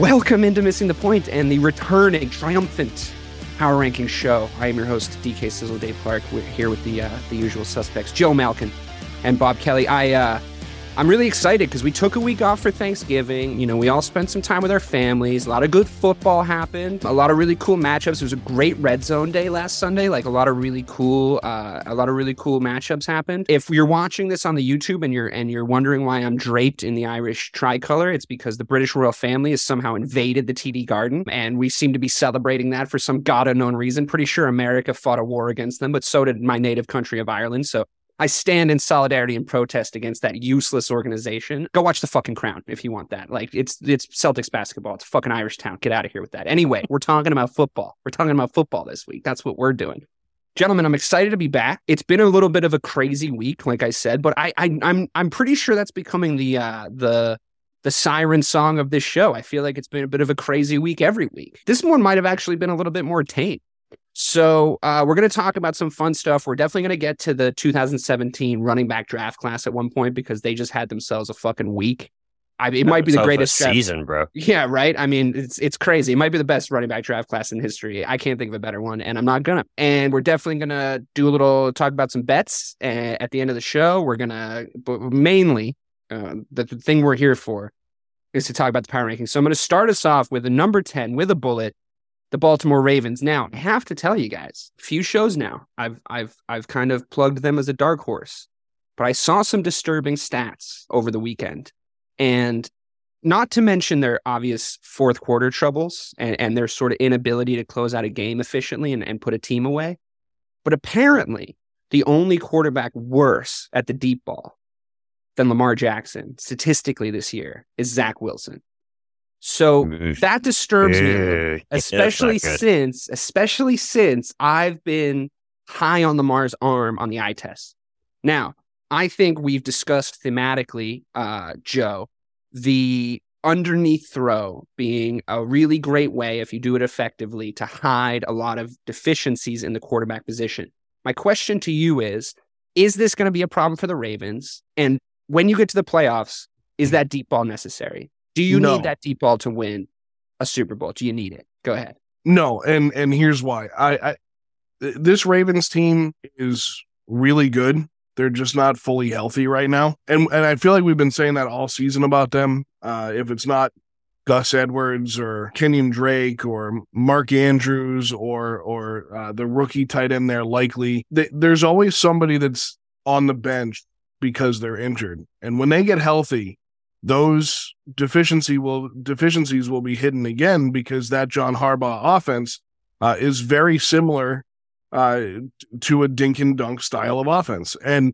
Welcome into Missing the Point and the returning triumphant Power Ranking Show. I am your host, DK Sizzle, Dave Clark. We're here with the uh, the usual suspects, Joe Malkin and Bob Kelly. I uh, I'm really excited because we took a week off for Thanksgiving. You know, we all spent some time with our families. A lot of good football happened. A lot of really cool matchups. There was a great red zone day last Sunday. Like a lot of really cool, uh, a lot of really cool matchups happened. If you're watching this on the YouTube and you're and you're wondering why I'm draped in the Irish tricolor, it's because the British royal family has somehow invaded the TD Garden, and we seem to be celebrating that for some god unknown reason. Pretty sure America fought a war against them, but so did my native country of Ireland. So I stand in solidarity and protest against that useless organization. Go watch the fucking Crown if you want that. Like it's it's Celtics basketball. It's fucking Irish town. Get out of here with that. Anyway, we're talking about football. We're talking about football this week. That's what we're doing. Gentlemen, I'm excited to be back. It's been a little bit of a crazy week, like I said, but I, I I'm I'm pretty sure that's becoming the uh the the siren song of this show. I feel like it's been a bit of a crazy week every week. This one might have actually been a little bit more tame. So uh, we're going to talk about some fun stuff. We're definitely going to get to the 2017 running back draft class at one point because they just had themselves a fucking week. I mean, it might be the greatest draft- season, bro. Yeah, right. I mean, it's it's crazy. It might be the best running back draft class in history. I can't think of a better one, and I'm not gonna. And we're definitely gonna do a little talk about some bets uh, at the end of the show. We're gonna, but mainly, uh, the, the thing we're here for is to talk about the power rankings. So I'm gonna start us off with a number ten with a bullet, the Baltimore Ravens. Now, I have to tell you guys, a few shows now, I've I've I've kind of plugged them as a dark horse, but I saw some disturbing stats over the weekend, and not to mention their obvious fourth quarter troubles and, and their sort of inability to close out a game efficiently and, and put a team away. But apparently, the only quarterback worse at the deep ball than Lamar Jackson statistically this year is Zach Wilson. So that disturbs me, a little, Ew. especially since, especially since I've been high on Lamar's arm on the eye test. Now, I think we've discussed thematically, uh, Joe, the underneath throw being a really great way, if you do it effectively, to hide a lot of deficiencies in the quarterback position. My question to you is Is this going to be a problem for the Ravens? And when you get to the playoffs, is that deep ball necessary? Do you No. need that deep ball to win a Super Bowl? Do you need it? Go ahead. No, and and here's why. I, I this Ravens team is really good. They're just not fully healthy right now, and and I feel like we've been saying that all season about them. Uh, if it's not Gus Edwards or Kenyon Drake or Mark Andrews or or uh, the rookie tight end there, likely th- there's always somebody that's on the bench because they're injured, and when they get healthy, those deficiency will deficiencies will be hidden again because that John Harbaugh offense uh, is very similar uh, to a dink and dunk style of offense, and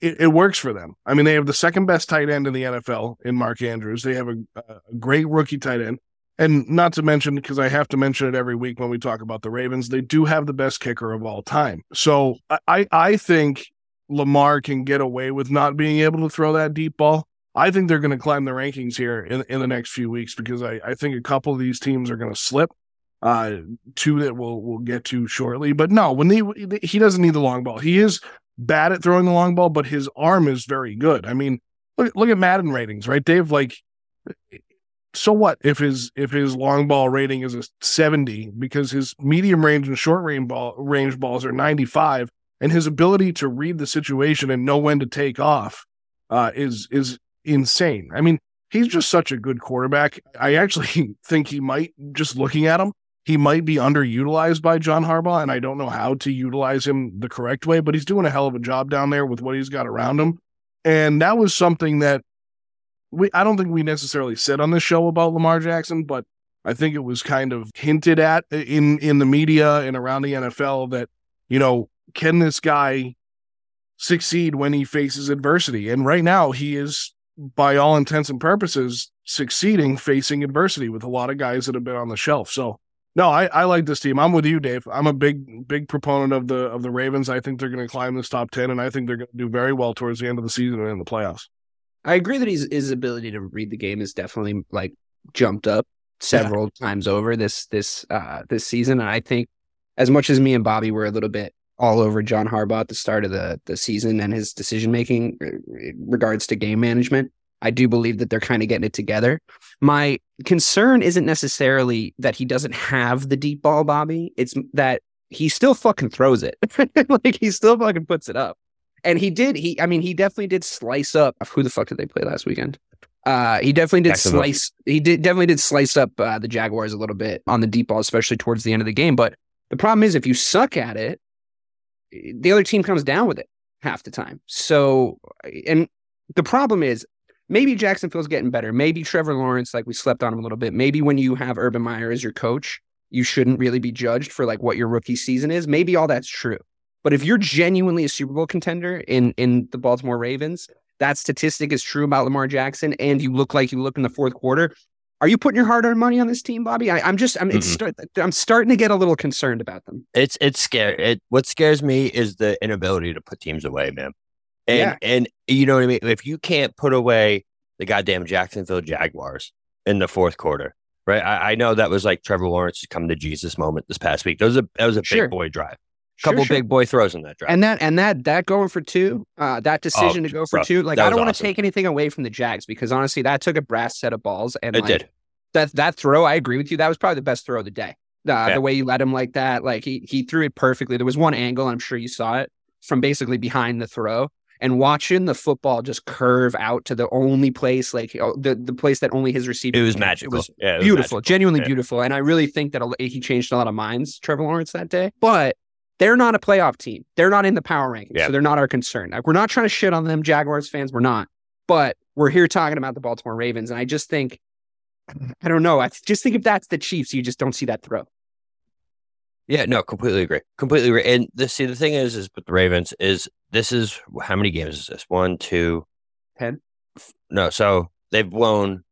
it, it works for them. I mean, they have the second best tight end in the NFL in Mark Andrews. They have a, a great rookie tight end, and not to mention because I have to mention it every week when we talk about the Ravens, they do have the best kicker of all time. So I I, I think Lamar can get away with not being able to throw that deep ball. I think they're going to climb the rankings here in, in the next few weeks because I, I think a couple of these teams are going to slip. Uh, two that we'll we'll get to shortly. But no, when he he doesn't need the long ball. He is bad at throwing the long ball, but his arm is very good. I mean, look look at Madden ratings, right, Dave? Like so what if his if his long ball rating is a 70 because his medium range and short range ball range balls are 95 and his ability to read the situation and know when to take off uh, is is insane. I mean, he's just such a good quarterback. I actually think he might just looking at him, he might be underutilized by John Harbaugh, and I don't know how to utilize him the correct way, but he's doing a hell of a job down there with what he's got around him. And that was something that we I don't think we necessarily said on the show about Lamar Jackson, but I think it was kind of hinted at in in the media and around the NFL that you know can this guy succeed when he faces adversity? And right now he is, by all intents and purposes, succeeding facing adversity with a lot of guys that have been on the shelf. So no, I, I like this team. I'm with you, Dave. I'm a big, big proponent of the of the Ravens. I think they're going to climb this top ten, and I think they're going to do very well towards the end of the season and in the playoffs. I agree that his his ability to read the game is definitely like jumped up several yeah. times over this this uh this season. And I think as much as me and Bobby were a little bit all over John Harbaugh at the start of the the season and his decision making regards to game management, I do believe that they're kind of getting it together. My concern isn't necessarily that he doesn't have the deep ball, Bobby. It's that he still fucking throws it. like he still fucking puts it up. And he did. He, I mean, he definitely did slice up. Who the fuck did they play last weekend? Uh, he definitely did slice. He did definitely did slice up uh, the Jaguars a little bit on the deep ball, especially towards the end of the game. But the problem is, if you suck at it, the other team comes down with it half the time. So, and the problem is, maybe Jacksonville's getting better. Maybe Trevor Lawrence, like we slept on him a little bit. Maybe when you have Urban Meyer as your coach, you shouldn't really be judged for like what your rookie season is. Maybe all that's true. But if you're genuinely a Super Bowl contender in in the Baltimore Ravens, that statistic is true about Lamar Jackson, and you look like you look in the fourth quarter. Are you putting your hard-earned money on this team, Bobby? I, am just, I'm, it's mm-hmm. start, I'm starting to get a little concerned about them. It's, it's scary. It, what scares me is the inability to put teams away, man. And, yeah. and you know what I mean. If you can't put away the goddamn Jacksonville Jaguars in the fourth quarter, right? I, I know that was like Trevor Lawrence's come to Jesus moment this past week. That was a, that was a sure. big boy drive couple sure, big boy throws in that drive. And that and that that going for two, uh, that decision oh, to go for two, like I don't want to take anything away from the Jags because honestly, that took a brass set of balls. And it like, did. That that throw, I agree with you. That was probably the best throw of the day. Uh, yeah. The way you let him like that, like he he threw it perfectly. There was one angle, I'm sure you saw it from basically behind the throw. And watching the football just curve out to the only place, like the the place that only his receiver. It was magical. It was, yeah, it was beautiful, magical. genuinely yeah. beautiful. And I really think that he changed a lot of minds, Trevor Lawrence, that day. But they're not a playoff team. They're not in the power rankings. Yeah. So they're not our concern. Like, we're not trying to shit on them, Jaguars fans. We're not. But we're here talking about the Baltimore Ravens. And I just think, I don't know. I just think if that's the Chiefs, you just don't see that throw. Yeah, no, completely agree. Completely agree. And the see the thing is, is with the Ravens is this is how many games is this? One, two, ten. No, so they've blown.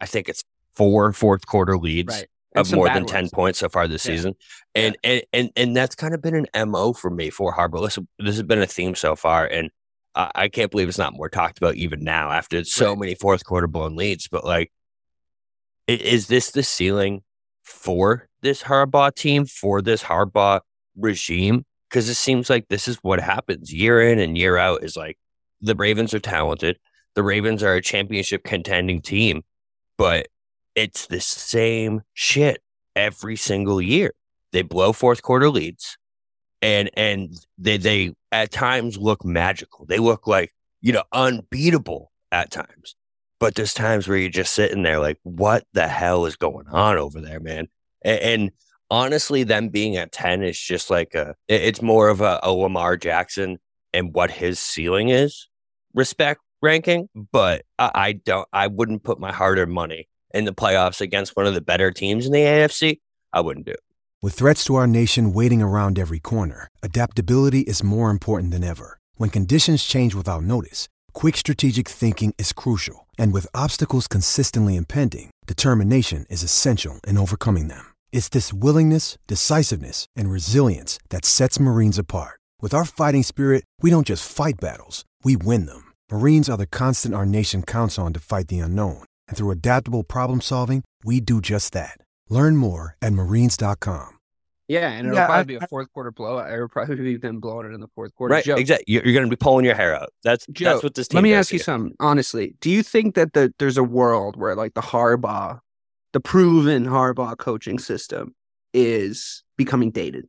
I think it's four fourth quarter leads. Right of more than ones. 10 points so far this yeah. season. And, yeah. and and and that's kind of been an MO for me for Harbaugh. This, this has been a theme so far. And uh, I can't believe it's not more talked about even now after so right. many fourth quarter blown leads. But like, is this the ceiling for this Harbaugh team, for this Harbaugh regime? Because it seems like this is what happens year in and year out is like the Ravens are talented. The Ravens are a championship contending team, but it's the same shit every single year. They blow fourth quarter leads and and they they at times look magical. They look like, you know, unbeatable at times. But there's times where you're just sitting there like, what the hell is going on over there, man? And, and honestly, them being at 10 is just like a it's more of a, a Lamar Jackson and what his ceiling is respect ranking. But I, I don't I wouldn't put my hard earned money in the playoffs against one of the better teams in the AFC, I wouldn't do it. With threats to our nation waiting around every corner, adaptability is more important than ever. When conditions change without notice, quick strategic thinking is crucial. And with obstacles consistently impending, determination is essential in overcoming them. It's this willingness, decisiveness, and resilience that sets Marines apart. With our fighting spirit, we don't just fight battles, we win them. Marines are the constant our nation counts on to fight the unknown and through adaptable problem solving, we do just that. Learn more at marines.com. Yeah, and it'll Yeah, probably I- be a fourth quarter blowout. It'll probably be them blowing it in the fourth quarter. Right, Joe, exactly. You're, you're going to be pulling your hair out. That's Joe, that's what this team. Is. Let me does ask to you something honestly. Do you think that the, there's a world where like the Harbaugh, the proven Harbaugh coaching system, is becoming dated,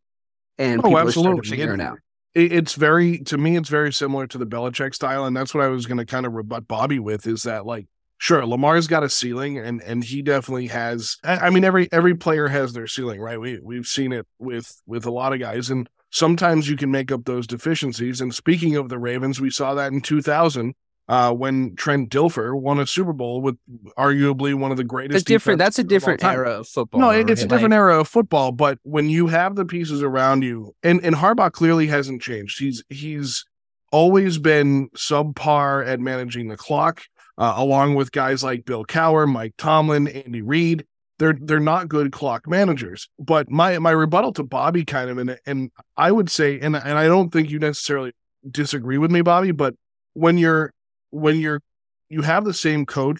and Oh, people are absolutely. starting to figure it out? it's very to me it's very similar to the Belichick style and that's what I was going to kind of rebut Bobby with is that like sure Lamar's got a ceiling and and he definitely has I mean every every player has their ceiling right we we've seen it with with a lot of guys and sometimes you can make up those deficiencies and speaking of the Ravens we saw that in 2000 uh, when Trent Dilfer won a Super Bowl with arguably one of the greatest It's different. That's a defenses of different era of football. No, it- it's a different era of football, but when you have the pieces around you, and and Harbaugh clearly hasn't changed. He's he's always been subpar at managing the clock, uh, along with guys like Bill Cowher, Mike Tomlin, Andy Reid. They're they're not good clock managers. But my my rebuttal to Bobby kind of and and I would say, and and I don't think you necessarily disagree with me, Bobby, but when you're when you're you have the same coach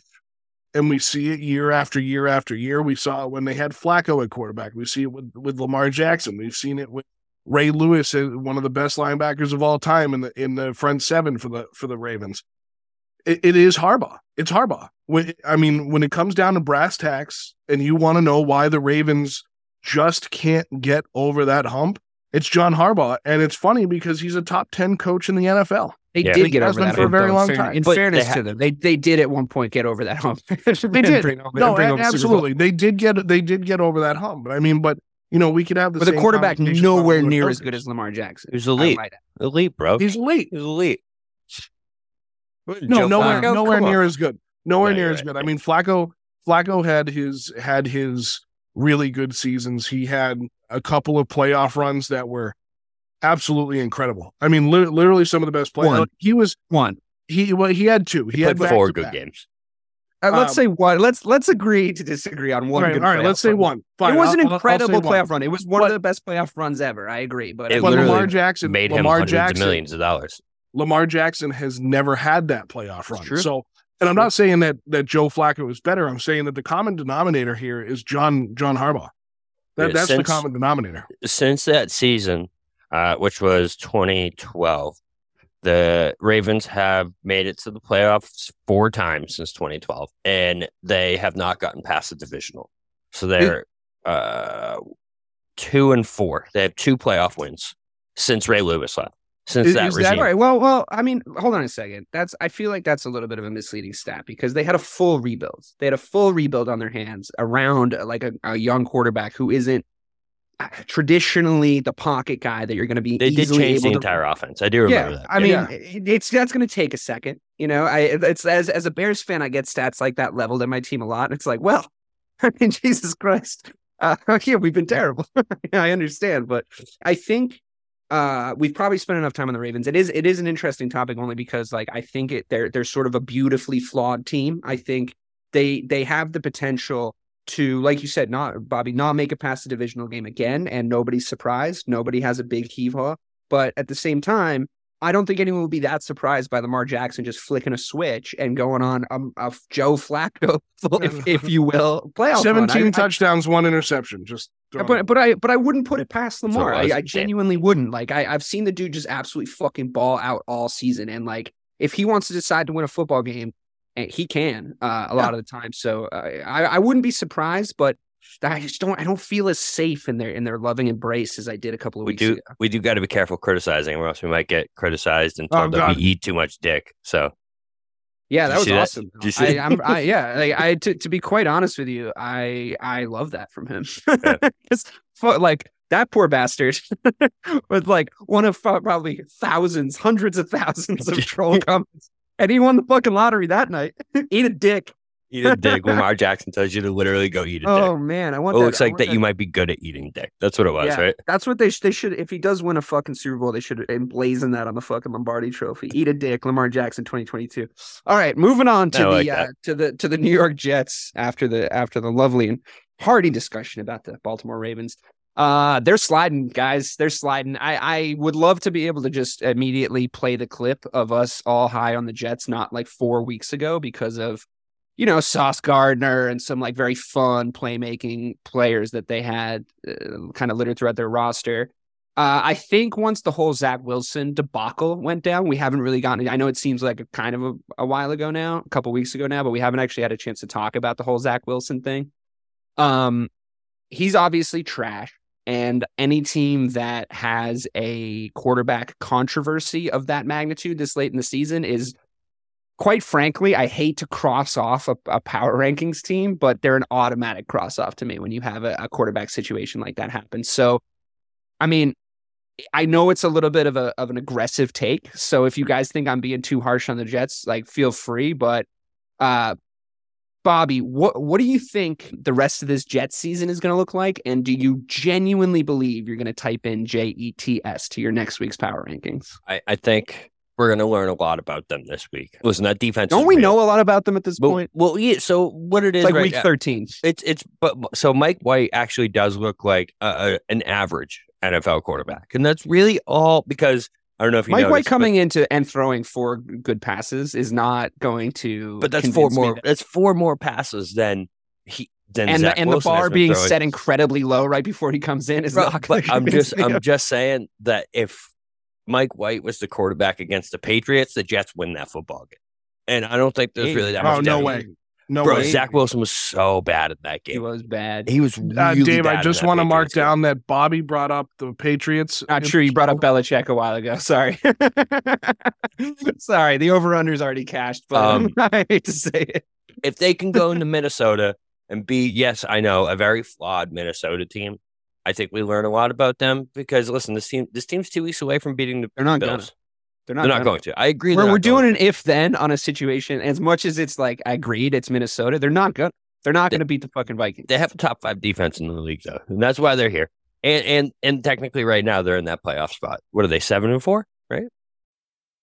and we see it year after year after year. We saw it when they had Flacco at quarterback. We see it with, with Lamar Jackson. We've seen it with Ray Lewis, uh, one of the best linebackers of all time in the in the front seven for the for the Ravens. It, it is Harbaugh. It's Harbaugh. When, I mean, when it comes down to brass tacks, and you want to know why the Ravens just can't get over that hump, it's John Harbaugh, and it's funny because he's a top ten coach in the NFL. They Yeah. did get over been that for a very though, long fair- time. In But fairness they ha- to them, they they did at one point get over that hump. They did. Bring home- no, bring a- Super Bowl. absolutely. They did get they did get over that hump. But I mean, but you know, we could have the With a same quarterback nowhere near as good as Lamar Jackson. He was I elite. Elite, bro. He's elite. He's elite. No, Joe nowhere Flacco? nowhere Come on. near as good. Nowhere Yeah, near you're as right. good. I mean, Flacco Flacco had his had his really good seasons. He had a couple of playoff runs that were absolutely incredible. I mean, li- literally some of the best players. One. He was One. he well he had two. He, He had four back-to-back. good games. Uh, let's Um, say one. Let's let's agree to disagree on one. right, good all right. Let's say one. Fine, it was an I'll- I'll- I'll incredible say one. playoff run. It was one But- of the best playoff runs ever. I agree, but It But Lamar Jackson Made him Lamar hundreds Jackson of millions of dollars. Lamar Jackson has never had that playoff run. So, and I'm not saying that that Joe Flacco is better. I'm saying that the common denominator here is John John Harbaugh. That, Yeah, that's the common denominator. Since that season, uh, which was 2012, the Ravens have made it to the playoffs four times since 2012, and they have not gotten past the divisional. So they're uh, two and four. They have two playoff wins since Ray Lewis left. Since Is- that is that regime, All right. Well, well. I mean, hold on a second. That's. I feel like that's a little bit of a misleading stat because they had a full rebuild. They had a full rebuild on their hands around uh, like a, a young quarterback who isn't uh, traditionally the pocket guy that you're going to be. they did easily change the to- entire offense. I do remember yeah, that. I mean, Yeah. it's that's going to take a second. You know, I it's as as a Bears fan, I get stats like that leveled at my team a lot. And It's like, well, I mean, Jesus Christ, uh, yeah, we've been terrible. I understand, but I think uh, we've probably spent enough time on the Ravens. It is it is an interesting topic only because like I think it they're they're sort of a beautifully flawed team. I think they they have the potential to, like you said, not Bobby, not make it past the divisional game again, and nobody's surprised. Nobody has a big heave haw. But at the same time, I don't think anyone will be that surprised by Lamar Jackson just flicking a switch and going on um, a Joe Flacco, if, if you will, playoff. run. I- Seventeen I- touchdowns, one interception. Just throwing but but I but I wouldn't put it past Lamar. I, I genuinely wouldn't. Like I I've seen the dude just absolutely fucking ball out all season, and like if he wants to decide to win a football game, eh, he can uh, a lot of the time. So uh, I I wouldn't be surprised, but I just don't I don't feel as safe in their in their loving embrace as I did a couple of we weeks do ago. we do got to be careful criticizing, or else we might get criticized and Oh, told that we eat too much dick. So Yeah, that was that? awesome. Did you see I, I'm, I, yeah, like, I to, to be quite honest with you, I I love that from him. for- like that poor bastard with like one of probably thousands, hundreds of thousands of troll comments, and he won the fucking lottery that night. Eat a dick. Eat a dick. Lamar Jackson tells you to literally go eat a dick. Oh man, I want. It that, looks I like want that you might be good at eating dick. That's what it was, Yeah. right? That's what they sh- they should. If he does win a fucking Super Bowl, they should emblazon that on the fucking Lombardi Trophy. Eat a dick, Lamar Jackson, 2022. All right, moving on to I the like uh, to the to the New York Jets after the after the lovely and hearty discussion about the Baltimore Ravens. Uh, they're sliding, guys. They're sliding. I I would love to be able to just immediately play the clip of us all high on the Jets, not like four weeks ago because of you know, Sauce Gardner and some like very fun playmaking players that they had uh, kind of littered throughout their roster. Uh, I think once the whole Zach Wilson debacle went down, we haven't really gotten. I know it seems like a kind of a, a while ago now, a couple weeks ago now, but we haven't actually had a chance to talk about the whole Zach Wilson thing. Um, he's obviously trash, and any team that has a quarterback controversy of that magnitude this late in the season is quite frankly, I hate to cross off a, a, power rankings team, but they're an automatic cross off to me when you have a, a, quarterback situation like that happen. So, I mean, I know it's a little bit of a of an aggressive take. So if you guys think I'm being too harsh on the Jets, like feel free. But uh Bobby, what what do you think the rest of this Jets season is going to look like? And do you genuinely believe you're going to type in J E T S to your next week's power rankings? I, I think we're going to learn a lot about them this week. Listen, that defense. Don't we real. know a lot about them at this but, point? Well, yeah. So what it is, it's like right week now, thirteen. It's it's but so Mike White actually does look like a, a, an average NFL quarterback, and that's really all because I don't know if Mike noticed, White coming into and throwing four good passes is not going to. But that's four more. That. That's four more passes than he. Than and Zach the, and Wilson the bar being throwing. set incredibly low right before he comes in is Bro, not. But I'm just I'm just saying that if Mike White was the quarterback against the Patriots, the Jets win that football game. And I don't think there's really that oh, much. no doubt. way. No Bro, way. Zach Wilson was so bad at that game. He was bad. He was Uh, Dave, bad I just want to mark Patriots game. down that Bobby brought up the Patriots. Not true. You brought up Belichick a while ago. Sorry. Sorry. The over under's already cashed, but Um, I hate to say it. If they can go into Minnesota and be, yes, I know, a very flawed Minnesota team, I think we learn a lot about them because listen, this team this team's two weeks away from beating the They're not Bills. gonna. They're not, They're not going to. I agree. We're, we're doing going an if then on a situation as much as it's like I agreed it's Minnesota. They're not good. They're not going to beat the fucking Vikings. They have a top five defense in the league though, and that's why they're here. And and and technically, right now they're in that playoff spot. What are they? Seven and four, right?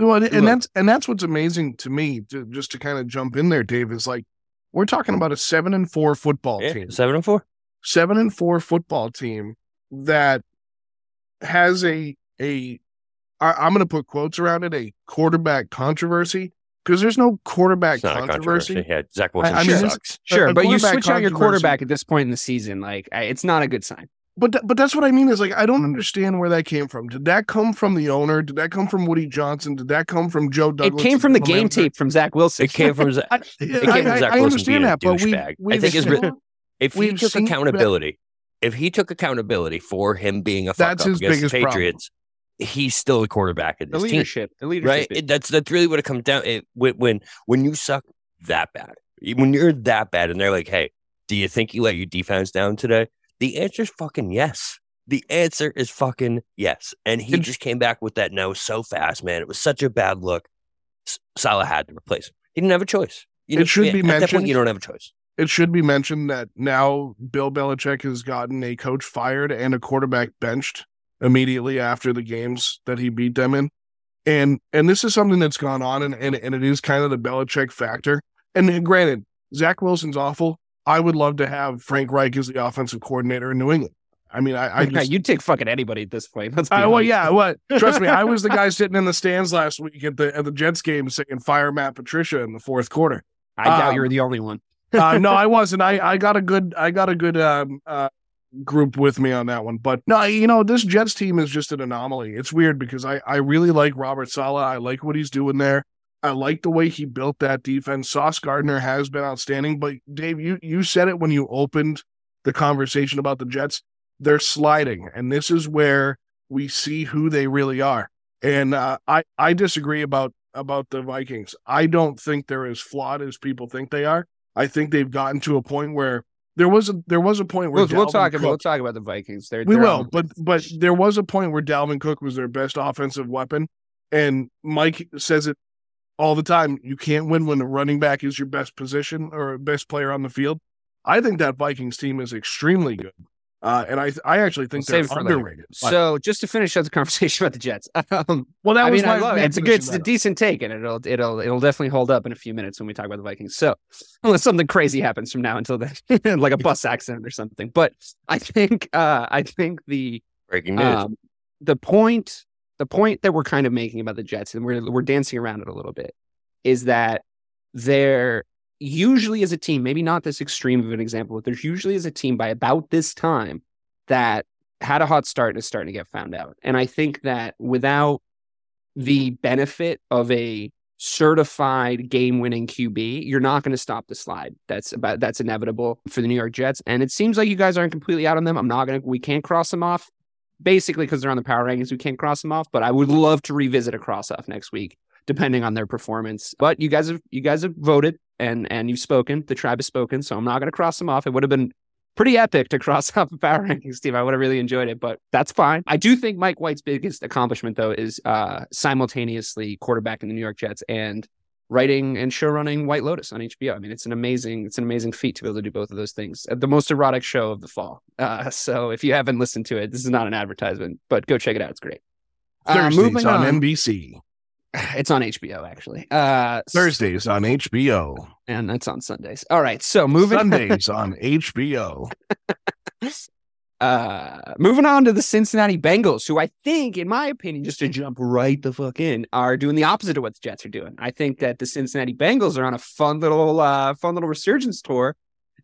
Well, and, Look. and that's and that's what's amazing to me. To, just to kind of jump in there, Dave is like we're talking about a seven and four football Yeah, team, seven and four. seven and four football team that has a a. I, I'm going to put quotes around it. A quarterback controversy because there's no quarterback It's not a controversy. controversy. Yeah, Zach Wilson I mean, this- sucks. Sure, a but you quarterback switch out your quarterback at this point in the season. Like, it's not a good sign. But th- but that's what I mean is like I don't understand where that came from. Did that come from the owner? Did that come from Woody Johnson? Did that come from Joe Douglas? it came from the game Implemented? tape from Zach Wilson. It came from Zach. I, It came from Zach I Wilson being understand that, but we douchebag. I we've think his seen- re- If he We've took seen that- accountability, if he took accountability for him being a fuck That's up his against the biggest problem. He's still a quarterback of the this team. The leadership. right? It- that's that's really what it comes down. It, when when when you suck that bad, when you're that bad, and they're like, "Hey, do you think you let your defense down today?" The answer is fucking yes. The answer is fucking yes. And he just came back with that no so fast, man. It was such a bad look. Saleh had to replace him. He didn't have a choice. You It should be that point, mentioned- you don't have a choice. It should be mentioned that now Bill Belichick has gotten a coach fired and a quarterback benched immediately after the games that he beat them in. And and this is something that's gone on and, and, and it is kind of the Belichick factor. And granted, Zach Wilson's awful. I would love to have Frank Reich as the offensive coordinator in New England. I mean, I, I just, you'd take fucking anybody at this point. Let's be I, well, yeah, what? Trust me, I was the guy sitting in the stands last week at the at the Jets game saying "Fire Matt Patricia" in the fourth quarter. I doubt Um, you're the only one. uh, no, I wasn't. I, I got a good I got a good um, uh, group with me on that one. But no, you know this Jets team is just an anomaly. It's weird because I I really like Robert Saleh. I like what he's doing there. I like the way he built that defense. Sauce Gardner has been outstanding. But Dave, you you said it when you opened the conversation about the Jets. They're sliding, and this is where we see who they really are. And uh, I I disagree about about the Vikings. I don't think they're as flawed as people think they are. I think they've gotten to a point where there was a there was a point where We'll, we'll talk. Cook- We'll talk about the Vikings. They're, we they're will, on- but but there was a point where Dalvin Cook was their best offensive weapon, and Mike says it all the time. You can't win when the running back is your best position or best player on the field. I think that Vikings team is extremely good. Uh, and I I actually think We'll they're save it for later. underrated. So just to finish up the conversation about the Jets. Um, well, that I was mean, my I love it. It's a good, it's a decent take, and it'll it'll it'll definitely hold up in a few minutes when we talk about the Vikings. So unless something crazy happens from now until then, like a bus accident or something. But I think uh I think the Breaking news. um the point the point that we're kind of making about the Jets, and we're we're dancing around it a little bit, is that they're usually as a team, maybe not this extreme of an example, but there's usually as a team by about this time that had a hot start and is starting to get found out. And I think that without the benefit of a certified game-winning QB, you're not going to stop the slide. That's about that's inevitable for the New York Jets. And it seems like you guys aren't completely out on them. I'm not to we can't cross them off basically because they're on the power rankings, we can't cross them off. But I would love to revisit a cross off next week, depending on their performance. But you guys have you guys have voted and and you've spoken. The tribe has spoken, so I'm not going to cross them off. It would have been pretty epic to cross off a power rankings team. I would have really enjoyed it, but that's fine. I do think Mike White's biggest accomplishment though is uh simultaneously quarterback in the New York Jets and writing and show running White Lotus on HBO. I mean, it's an amazing, it's an amazing feat to be able to do both of those things. Uh, The most erotic show of the fall. Uh, so if you haven't listened to it, this is not an advertisement, but go check it out. It's great. Uh, Thursdays moving on, on, NBC. it's on HBO actually. Uh, Thursdays on HBO. and that's on Sundays. All right, so moving Sundays on HBO. uh moving on to the Cincinnati Bengals, who I think, in my opinion, just to jump right the fuck in, are doing the opposite of what the Jets are doing. I think that the Cincinnati Bengals are on a fun little uh fun little resurgence tour.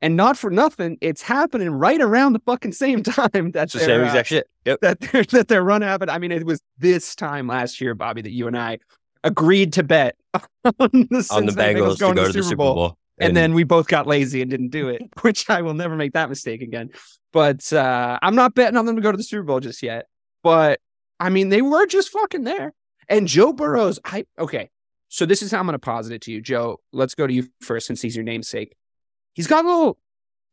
And not for nothing, it's happening right around the fucking same time that It's the same uh, shit. Yep. that their that their run happened. I mean, it was this time last year, Bobby, that you and I agreed to bet on the, On the Cincinnati Bengals to going go to the Super Bowl. and, then we both got lazy and didn't do it, which I will never make that mistake again. But uh, I'm not betting on them to go to the Super Bowl just yet. But I mean, they were just fucking there. And Joe Burrow's, I okay. So this is how I'm going to posit it to you, Joe. Let's go to you first, since he's your namesake. He's got a little,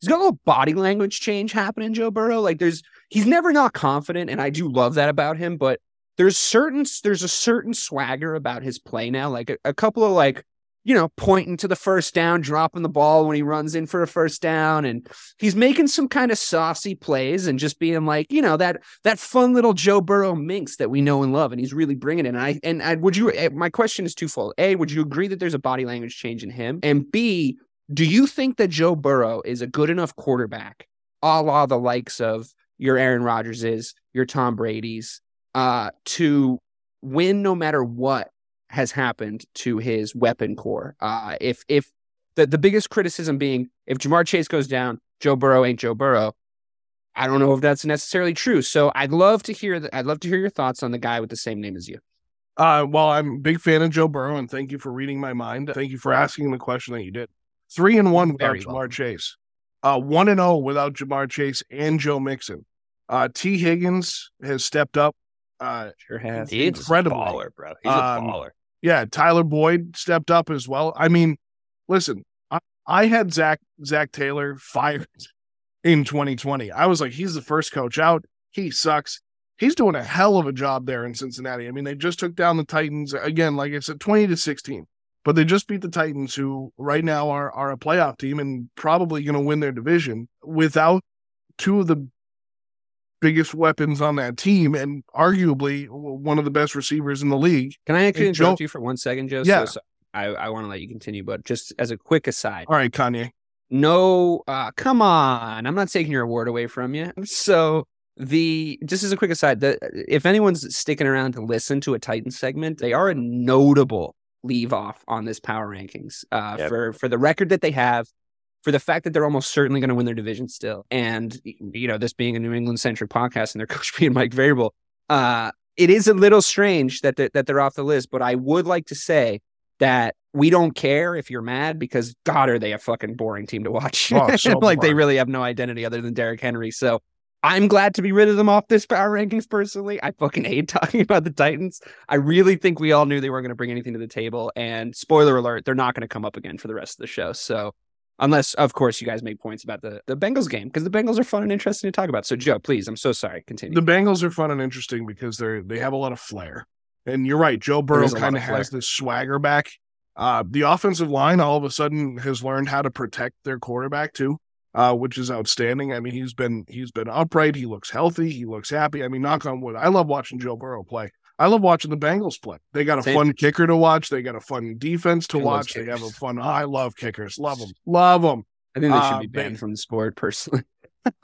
he's got a little body language change happening, Joe Burrow. Like there's, he's never not confident, and I do love that about him. But there's certain, there's a certain swagger about his play now. Like a, a couple of like you know, pointing to the first down, dropping the ball when he runs in for a first down, and he's making some kind of saucy plays and just being like, you know, that that fun little Joe Burrow minx that we know and love, and he's really bringing it. And I and I would you? eh, My question is twofold: A, would you agree that there's a body language change in him? And B, do you think that Joe Burrow is a good enough quarterback, a la the likes of your Aaron Rodgers is, your Tom Brady's, uh, to win no matter what has happened to his weapon core. Uh, if if the the biggest criticism being if Ja'Marr Chase goes down, Joe Burrow ain't Joe Burrow. I don't know if that's necessarily true. So I'd love to hear that. I'd love to hear your thoughts on the guy with the same name as you. Uh, well, I'm a big fan of Joe Burrow, and thank you for reading my mind. Thank you for asking the question that you did. Three and one without Very Ja'Marr welcome. Chase. Uh, one and zero without Ja'Marr Chase and Joe Mixon. Uh, Tee Higgins has stepped up. Uh, Sure has. He's incredibly. a baller, bro. He's Um, a baller. Yeah, Tyler Boyd stepped up as well. I mean, listen, I, I had Zac Zac Taylor fired in 2020. I was like, he's the first coach out. He sucks. He's doing a hell of a job there in Cincinnati. I mean, they just took down the Titans again, like I said, 20 to 16. But they just beat the Titans, who right now are are a playoff team and probably going to win their division without two of the biggest weapons on that team and arguably one of the best receivers in the league. Can I actually Hey, Joe- interrupt you for one second, Joe? Yeah. So, so I, I want to let you continue, but just as a quick aside, All right, Kanye. no, uh, come on. I'm not taking your award away from you. So the just as a quick aside, the if anyone's sticking around to listen to a Titan segment, they are a notable leave off on this power rankings. Uh, Yep. for for the record that they have, for the fact that they're almost certainly going to win their division still, and you know this being a New England centric podcast and their coach being Mike Vrabel, uh, it is a little strange that they're, that they're off the list. But I would like to say that we don't care if you're mad because God, are they a fucking boring team to watch? Oh, so like they really have no identity other than Derrick Henry. So I'm glad to be rid of them off this power rankings. Personally, I fucking hate talking about the Titans. I really think we all knew they weren't going to bring anything to the table. And spoiler alert, they're not going to come up again for the rest of the show. So. Unless, of course, you guys make points about the, the Bengals game because the Bengals are fun and interesting to talk about. So, Joe, please, I'm so sorry. Continue. The Bengals are fun and interesting because they're they have a lot of flair. And you're right, Joe Burrow is a lot kind of has this swagger back. Uh, the offensive line all of a sudden has learned how to protect their quarterback too, uh, which is outstanding. I mean, he's been he's been upright. He looks healthy. He looks happy. I mean, knock on wood. I love watching Joe Burrow play. I love watching the Bengals play. They got a Same. fun kicker to watch. They got a fun defense to I watch. They have a fun. I love kickers. Love them. Love them. I think they should Uh, be banned from the sport, personally.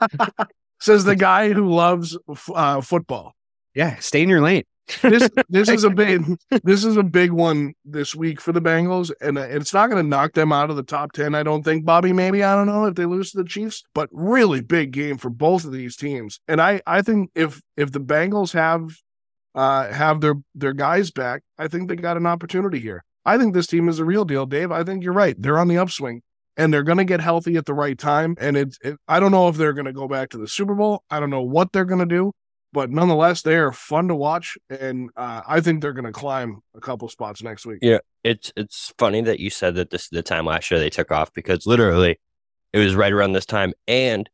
Says the guy who loves uh, football. Yeah, stay in your lane. this this is a big this is a big one this week for the Bengals, and uh, it's not going to knock them out of the top ten. I don't think, Bobby. Maybe I don't know if they lose to the Chiefs, but really big game for both of these teams. And I I think if if the Bengals have uh have their their guys back, I think they got an opportunity here. I think this team is a real deal, Dave. I think you're right. They're on the upswing. And they're going to get healthy at the right time. And it, it, I don't know if they're going to go back to the Super Bowl. I don't know what they're going to do but nonetheless, they are fun to watch, and uh, I think they're going to climb a couple spots next week. Yeah, it's it's funny that you said that this is the time last year they took off because literally it was right around this time, and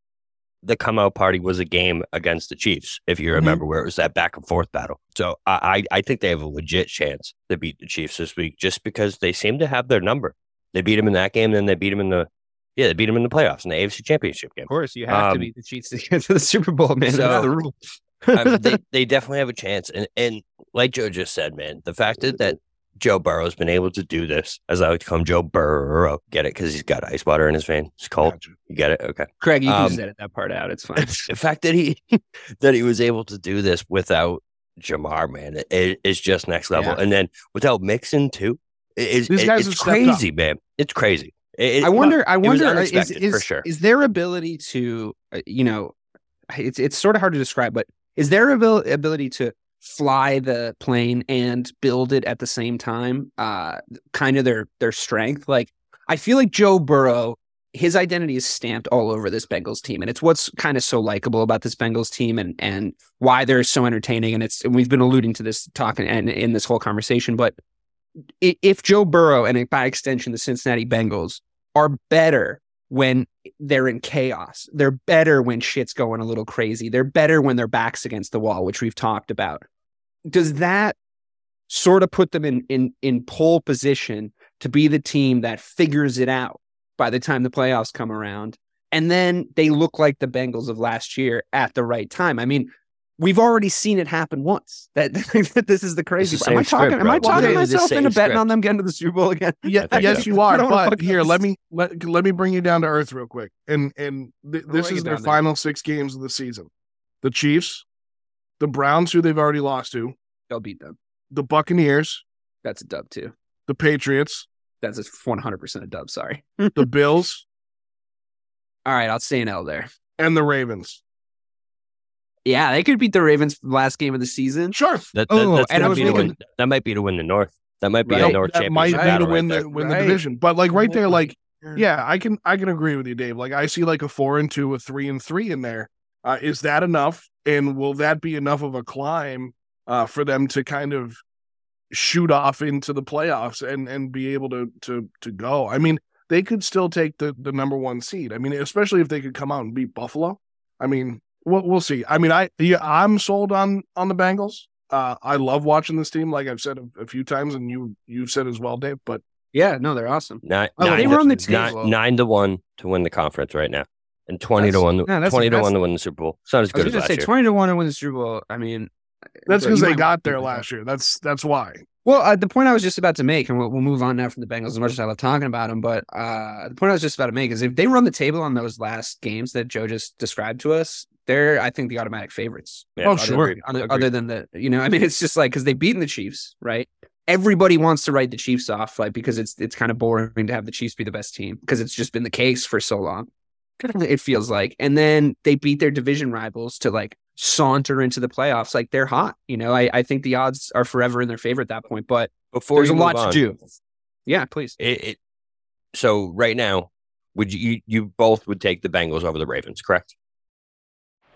the come out party was a game against the Chiefs, if you remember, where it was that back and forth battle. So I I I think they have a legit chance to beat the Chiefs this week, just because they seem to have their number. They beat them in that game, then they beat them in the yeah, they beat them in the playoffs in the AFC Championship game. Of course, you have to Um, beat the Chiefs to get to the Super Bowl, man. so- That's the rule. I mean, they they definitely have a chance, and and like Joe just said, man, the fact that, that Joe Burrow's been able to do this, as I like to call him, Joe Burrow, get it because he's got ice water in his vein. It's cold. Gotcha. You get it? Okay. Craig, you can Um, just edit that part out. It's fine. the fact that he that he was able to do this without Ja'Marr, man, it, it's just next level. Yeah. And then without Mixon too, it, it's, These it- guys have it's crazy, man. It's crazy. It- it- I wonder. I wonder. uh, Is, is, for sure. is their ability to, uh, you know, it's it's sort of hard to describe, but is their abil- ability to fly the plane and build it at the same time, uh, kind of their their strength? Like, I feel like Joe Burrow, his identity is stamped all over this Bengals team, and it's what's kind of so likable about this Bengals team, and and why they're so entertaining. And it's and we've been alluding to this talking and in this whole conversation, but if Joe Burrow and by extension the Cincinnati Bengals are better when they're in chaos. They're better when shit's going a little crazy. They're better when their backs against the wall, which we've talked about. Does that sort of put them in in in pole position to be the team that figures it out by the time the playoffs come around? And then they look like the Bengals of last year at the right time. I mean, we've already seen it happen once. That, that this is the crazy. the part. Am I talking? script, am I talking Okay, it's the myself same into betting on them getting to the Super Bowl again? Yeah, yes, so. you are. But here, this. let me let let me bring you down to earth real quick. And and th- this is their down there. final six games of the season: the Chiefs, the Browns, who they've already lost to, They'll beat them. the Buccaneers, That's a dub too. the Patriots, That's a 100% a dub. Sorry. the Bills, All right, I'll say an L there. and the Ravens. Yeah, they could beat the Ravens for the last game of the season. Sure, That, that, Oh, and I was be thinking- win. That might be to win the North. That might be Right. a North championship. that might be to battle win right the there. win Right. the division. But like right there, like Yeah. yeah, I can I can agree with you, Dave. Like I see like a four and two, a three and three in there. Uh, is that enough? And will that be enough of a climb uh, for them to kind of shoot off into the playoffs and and be able to to to go? I mean, they could still take the the number one seed. I mean, especially if they could come out and beat Buffalo. I mean, we'll we'll see. I mean, I yeah, I'm sold on on the Bengals. Uh, I love watching this team, like I've said a, a few times, and you you've said as well, Dave. But Yeah, no, they're awesome. Nine, Oh, nine they to- were on the nine- table. nine to one to win the conference right now, and twenty to That's- one. no, that's- twenty to one to win the Super Bowl. It's not as I was good as going to last say year. 20 to 1 to win the Super Bowl. I mean, that's because they got there do that. last year. That's that's why. Well, uh, the point I was just about to make, and we'll, we'll move on now from the Bengals as much as I love talking about them, but uh, the point I was just about to make is if they run the table on those last games that Joe just described to us, they're, I think, the automatic favorites. Yeah, Oh, other- sure. Other, other than the, you know, I mean, it's just like because they've beaten the Chiefs, right? Everybody wants to write the Chiefs off, like because it's it's kind of boring to have the Chiefs be the best team because it's just been the case for so long. It feels like, and then they beat their division rivals to like saunter into the playoffs. Like they're hot, you know. I, I think the odds are forever in their favor at that point, but Before there's a lot move to do. Yeah, please. It, it, so right now, would you, you you both would take the Bengals over the Ravens, correct?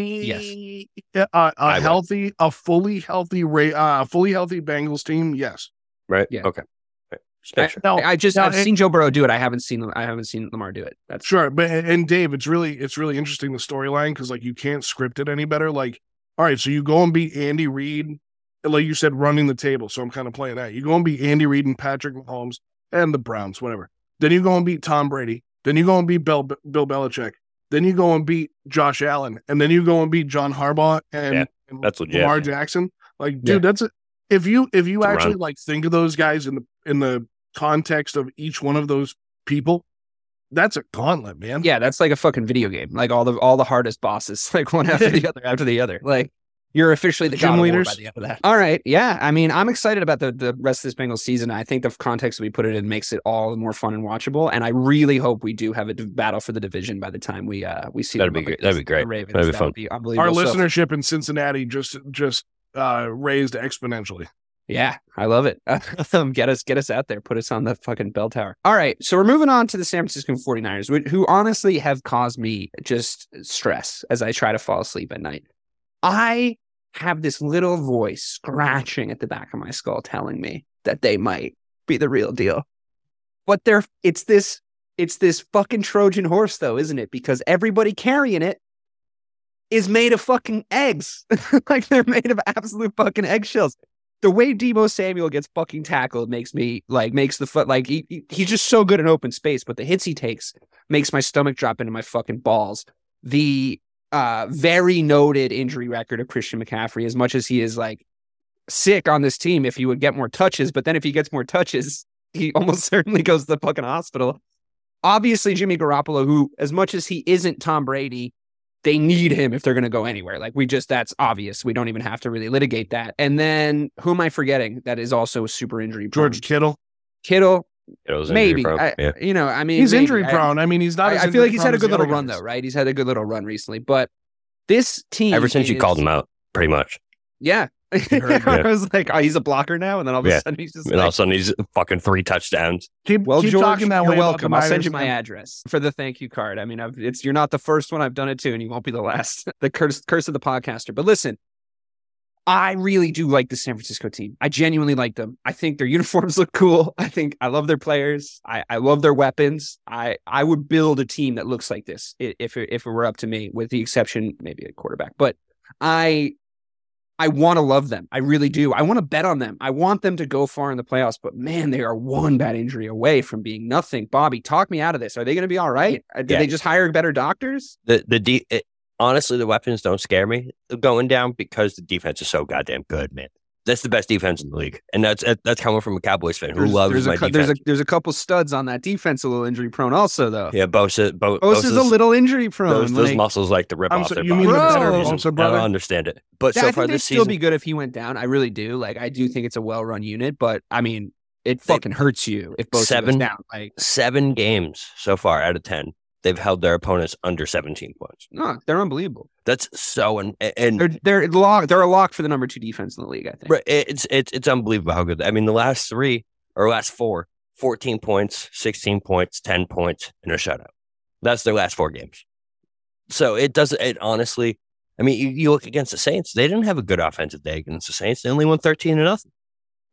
Yes. Yeah, a, a I would. healthy, a fully healthy, Ra- uh, fully healthy Bengals team. Yes. Right? Yeah. Okay. Right. Just I, sure. No, I just no, I've it- seen Joe Burrow do it. I haven't seen I haven't seen Lamar do it. That's Sure, but and Dave, it's really it's really interesting the storyline because like you can't script it any better. Like, all right, so you go and beat Andy Reid, like you said, running the table. So I'm kind of playing that. You go and beat Andy Reid and Patrick Mahomes and the Browns, whatever. Then you go and beat Tom Brady. Then you go and beat Bill Bill Belichick. Then you go and beat Josh Allen, and then you go and beat John Harbaugh and, Yeah, and that's legit. Lamar Jackson. Like, Yeah. dude, that's a, if you if you It's actually like think of those guys in the in the context of each one of those people, that's a gauntlet, man. yeah, that's like a fucking video game. Like all the all the hardest bosses, like one after the other after the other. Like you're officially the Gym god leaders. by the end of that. All right, yeah. I mean, I'm excited about the the rest of this Bengals season. I think the context we put it in makes it all the more fun and watchable. And I really hope we do have a d- battle for the division by the time we uh we see That'd be up great. That'd be great. Ravens. That'd be That fun. would be unbelievable. Our So- listenership in Cincinnati just just uh raised exponentially. Yeah, I love it. Um, get us get us out there. Put us on the fucking bell tower. All right. So we're moving on to the San Francisco 49ers, wh- who honestly have caused me just stress as I try to fall asleep at night. I have this little voice scratching at the back of my skull telling me that they might be the real deal. But they're it's this it's this fucking Trojan horse though, isn't it? Because everybody carrying it is made of fucking eggs. like they're made of absolute fucking eggshells the way Deebo Samuel gets fucking tackled makes me like makes the foot like he- he's just so good in open space, but the hits he takes makes my stomach drop into my fucking balls. The uh very noted injury record of Christian McCaffrey, as much as he is like sick on this team, if he would get more touches, but then if he gets more touches, he almost certainly goes to the fucking hospital. Obviously, Jimmy Garoppolo, who as much as he isn't Tom Brady, they need him if they're going to go anywhere. Like we just, that's obvious. We don't even have to really litigate that. And then who am I forgetting that is also a super injury prone? George Kittle. Kittle, It was injury maybe. prone. I, yeah. You know, I mean, He's maybe. injury prone. I, mean, he's not. I, as I feel like he's had a good little run guys. though, right? He's had a good little run recently, but this team Ever since you called him out, pretty much. yeah. heard I was like, oh, he's a blocker now, and then all of a Yeah. sudden he's just And all of a sudden, he's fucking three touchdowns. Keep, Well, keep George, talking that you're way. welcome. I'll send you my address for the thank you card. I mean, I've, it's you're not the first one I've done it to, and you won't be the last. the curse, curse of the podcaster. But listen, I really do like the San Francisco team. I genuinely like them. I think their uniforms look cool. I think I love their players. I, I love their weapons. I I would build a team that looks like this if it, if it were up to me, with the exception maybe a quarterback. But I I want to love them. I really do. I want to bet on them. I want them to go far in the playoffs, but man, they are one bad injury away from being nothing. Bobby, talk me out of this. Are they going to be all right? Uh, Did Yeah. they just hire better doctors? The the it, honestly, the weapons don't scare me uh, going down because the defense is so goddamn good, man. That's the best defense in the league, and that's that's coming from a Cowboys fan who There's, loves there's my a, defense. there's a there's a couple studs on that defense, a little injury prone, also though. yeah, Bosa, Bo, Bosa's a little injury prone. Those, those like- muscles like to rip I'm off so- their you mean body for better some reason. Bosa I don't understand it, but Yeah, so I far this still season, be good if he went down. I really do. Like I do think it's a well run unit, but I mean, it fucking hurts you if Bosa goes down. Like seven games so far out of ten, they've held their opponents under 17 points. no, they're unbelievable. That's so and and They're they're lock, they're a lock for the number two defense in the league. I think. Right, it's it's it's unbelievable how good. I mean, the last three or last four, 14 points, 16 points, 10 points, and a shutout. That's their last four games. So it doesn't. It honestly, I mean, you, you look against the Saints. They didn't have a good offensive day against the Saints. They only won 13 to nothing.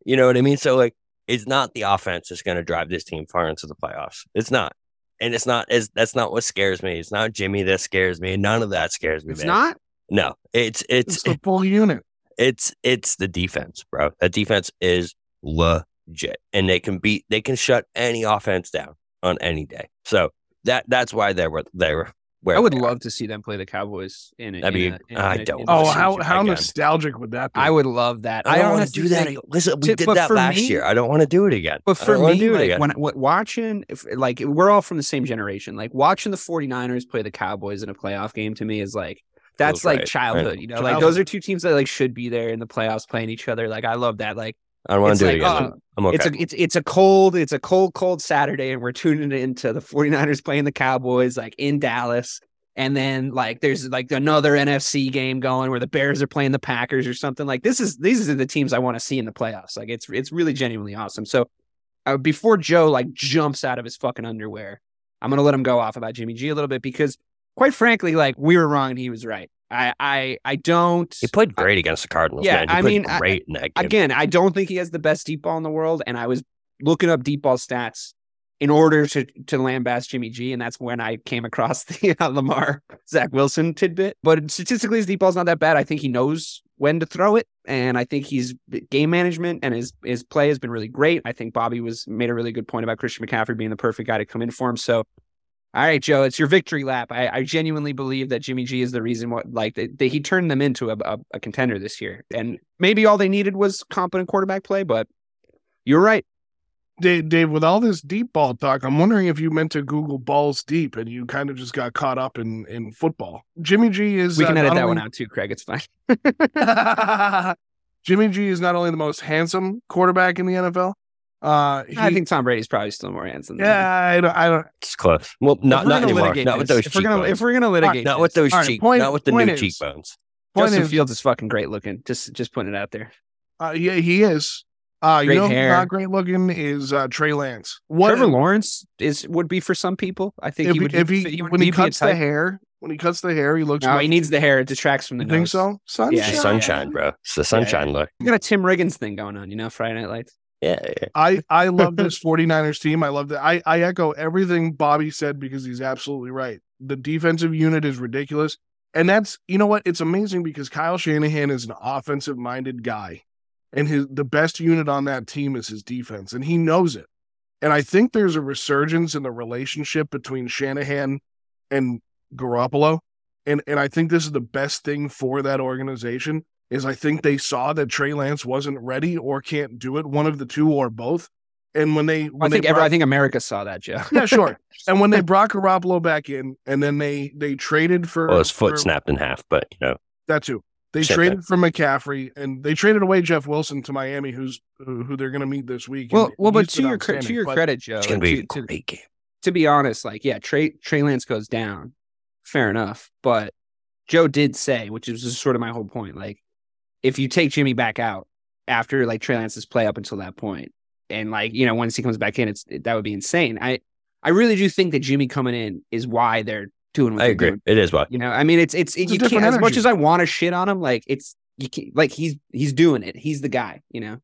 You know what I mean? So like, it's not the offense that's going to drive this team far into the playoffs. It's not. And it's not as that's not what scares me. It's not Jimmy that scares me. None of that scares me. It's man. not. No, it's it's It's the full unit. it's it's the defense, bro. That defense is legit, and they can beat they can shut any offense down on any day. So that that's why they were they were where I would they are. love to see them play the Cowboys in it. That'd be- I don't Oh, how how got- nostalgic would that be? I would love that. I don't want to do that. think- again. Listen, we to- did that last me- year. I don't want to do it again. But for me, like, when, when watching, if, like we're all from the same generation, like watching the 49ers play the Cowboys in a playoff game to me is like that's Feels like right, childhood, right. you know. Like those are two teams that like should be there in the playoffs playing each other. Like I love that. Like I don't want to do it again. uh, I'm okay. it's a it's it's a cold it's a cold cold Saturday and we're tuning into the 49ers playing the Cowboys like in Dallas. And then like there's like another NFC game going where the Bears are playing the Packers or something like this is these are the teams I want to see in the playoffs. Like it's it's really genuinely awesome. So uh, before Joe like jumps out of his fucking underwear, I'm gonna let him go off about Jimmy G a little bit because quite frankly, like we were wrong and he was right. I I I don't. He played great against the Cardinals. Yeah, I mean, I- great in that game. again, I don't think he has the best deep ball in the world. And I was looking up deep ball stats in order to to lambast Jimmy G, and that's when I came across the uh, Lamar Zach Wilson tidbit. But statistically, his deep ball's not that bad. I think he knows when to throw it, and I think he's game management and his his play has been really great. I think Bobby was made a really good point about Christian McCaffrey being the perfect guy to come in for him. So. All right, Joe, it's your victory lap. I, I genuinely believe that Jimmy G is the reason what like that he turned them into a, a, a contender this year. And maybe all they needed was competent quarterback play, but you're right. Dave, Dave, with all this deep ball talk, I'm wondering if you meant to Google balls deep and you kind of just got caught up in in football. Jimmy G is We can uh, edit that one out too, Craig. It's fine. Jimmy G is not only the most handsome quarterback in the NFL. Uh, I think Tom Brady's probably still more handsome. than him. Yeah, I don't. I don't It's close. Well, not not gonna anymore. litigate Not with those if we're gonna if we're gonna litigate, Not with those All right, cheek. point- Not with the new is- cheekbones. point Justin is, Fields is fucking great looking. Just just putting it out there. uh, yeah, he is. Uh, you Great know, hair. not great looking is uh, Trey Lance. What Trevor Lawrence is would be for some people. I think if he he, would. if he, he would when he cuts the hair? When he cuts the hair, he looks. No, much- he needs the hair. It detracts from the You think so? Sunshine. Yeah, It's the yeah. sunshine, bro. It's the sunshine look. You got a Tim Riggins thing going on, you know, Friday Night Lights. Yeah, yeah. I I love this 49ers team. I love that. I I echo everything Bobby said because he's absolutely right. The defensive unit is ridiculous. And that's you know what? It's amazing because Kyle Shanahan is an offensive minded guy. And his the best unit on that team is his defense. And he knows it. And I think there's a resurgence in the relationship between Shanahan and Garoppolo. And and I think this is the best thing for that organization is I think they saw that Trey Lance wasn't ready or can't do it, one of the two or both. And when they, I think they ever, I think America saw that, Joe. yeah, sure. And when they brought Garoppolo back in, and then they they traded for Well, his foot for- snapped in half, but you know, that too. They Same traded for McCaffrey, and they traded away Jeff Wilson to Miami, who's who who they're going to meet this week. Well, well, but to your to your But credit, Joe, it's gonna be a to, to, great game. to be honest, like yeah, Trey Trey Lance goes down, fair enough. But Joe did say, which is sort of my whole point, like if you take Jimmy back out after like Trey Lance's play up until that point, and like you know once he comes back in, it's that would be insane. I I really do think that Jimmy coming in is why they're doing what I agree. doing. It is what You know, I mean, it's it's, It's you can't different as much as I want to shit on him, like it's you can't like he's he's doing it. He's the guy, you know.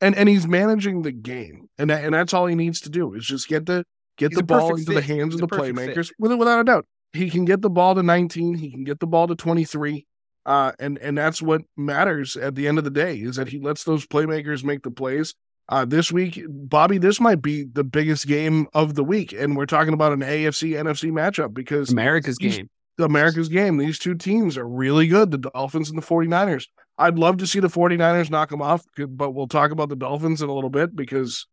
and and he's managing the game, and that, and that's all he needs to do is just get the get He's the ball perfect into the hands He's of the perfect fit. playmakers, with without a doubt. He can get the ball to 19. He can get the ball to 23. Uh, and and that's what matters at the end of the day is that he lets those playmakers make the plays. Uh, this week, Bobby, this might be the biggest game of the week, and we're talking about an AFC NFC matchup because America's He's- game. America's game. These two teams are really good, the Dolphins and the 49ers. I'd love to see the 49ers knock them off, but we'll talk about the Dolphins in a little bit because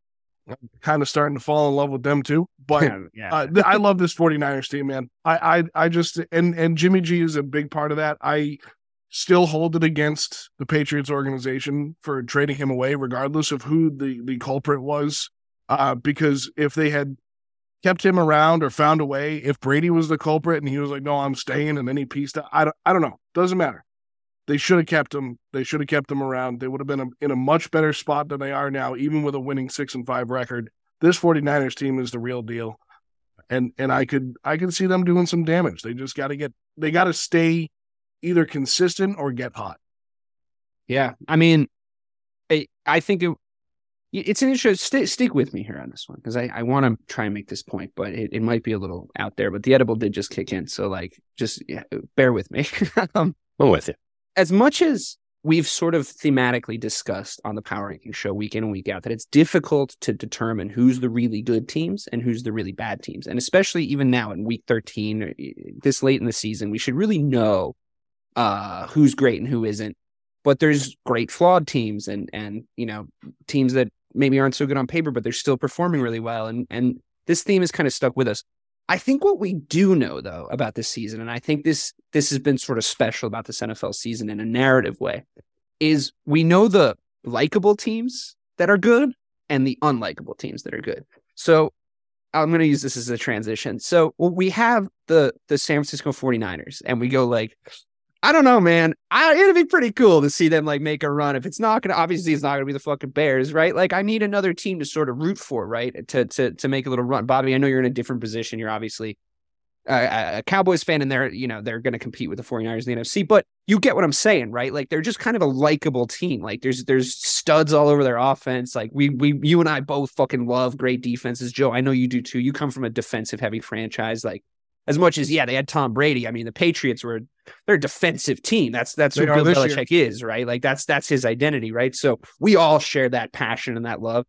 I'm kind of starting to fall in love with them too. But yeah. uh, I love this 49ers team, man. I, I I just and and Jimmy G is a big part of that. I still hold it against the Patriots organization for trading him away, regardless of who the the culprit was. Uh, because if they had kept him around or found a way, if Brady was the culprit and he was like, "No, I'm staying," and then he pieced out, I don't, I don't know. Doesn't matter. They should have kept him. They should have kept him around. They would have been a, in a much better spot than they are now, even with a winning six and five record. This 49ers team is the real deal. And and I could I could see them doing some damage. They just got to get they got to stay either consistent or get hot. Yeah, I mean, I I think it, it's an interesting. St- stick with me here on this one because I, I want to try and make this point, but it, it might be a little out there. But the edible did just kick in, so like, just yeah, bear with me. um, I'm with you. as much as we've sort of thematically discussed on the Power Ranking Show week in and week out that it's difficult to determine who's the really good teams and who's the really bad teams, and especially even now in week thirteen, eh, this late in the season, we should really know uh, who's great and who isn't. But there's great flawed teams and and you know teams that maybe aren't so good on paper but they're still performing really well. And and this theme is kind of stuck with us. I think what we do know though about this season and i think this this has been sort of special about this nfl season in a narrative way is we know the likable teams that are good and the unlikable teams that are good. So i'm going to use this as a transition. So well, we have the the san francisco 49ers and we go like I don't know, man. I, it'd be pretty cool to see them like make a run. If it's not gonna, obviously, it's not gonna be the fucking Bears, right? Like, I need another team to sort of root for, right? To to to make a little run. Bobby, I know you're in a different position. You're obviously a, a Cowboys fan and they're, you know, they're to compete with the 49ers in the NFC, but you get what I'm saying, right? Like they're just kind of a likable team. Like there's there's studs all over their offense. Like we we you and I both fucking love great defenses. Joe, I know you do too. You come from a defensive heavy franchise. Like as much as yeah, they had Tom Brady. I mean, the Patriots were they're a defensive team. That's that's They who Bill this year. Belichick is, right? Like that's that's his identity, right? So we all share that passion and that love.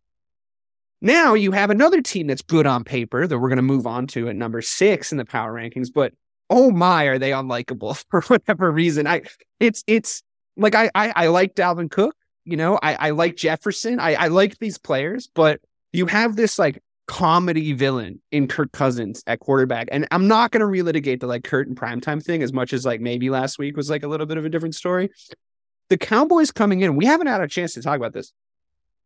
Now you have another team that's good on paper that we're going to move on to at number six in the power rankings, but oh my, are they unlikable for whatever reason? I it's it's like I I, I like Dalvin Cook, you know, I I like Jefferson, I I like these players, but you have this like comedy villain in Kirk Cousins at quarterback, and I'm not going to relitigate the like Kurt and primetime thing as much as like maybe last week was like a little bit of a different story. The Cowboys coming in, we haven't had a chance to talk about this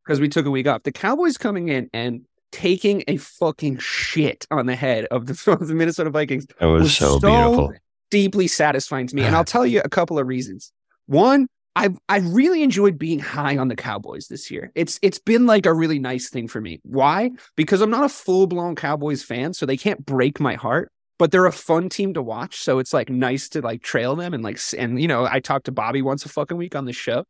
because we took a week off. The Cowboys coming in and taking a fucking shit on the head of the, of the Minnesota Vikings It was so beautiful. deeply satisfying to me. And I'll tell you a couple of reasons. One, I've I really enjoyed being high on the Cowboys this year. It's it's been like a really nice thing for me. Why? Because I'm not a full blown Cowboys fan, so they can't break my heart. But they're a fun team to watch, so it's like nice to like trail them and like and you know I talked to Bobby once a fucking week on the show.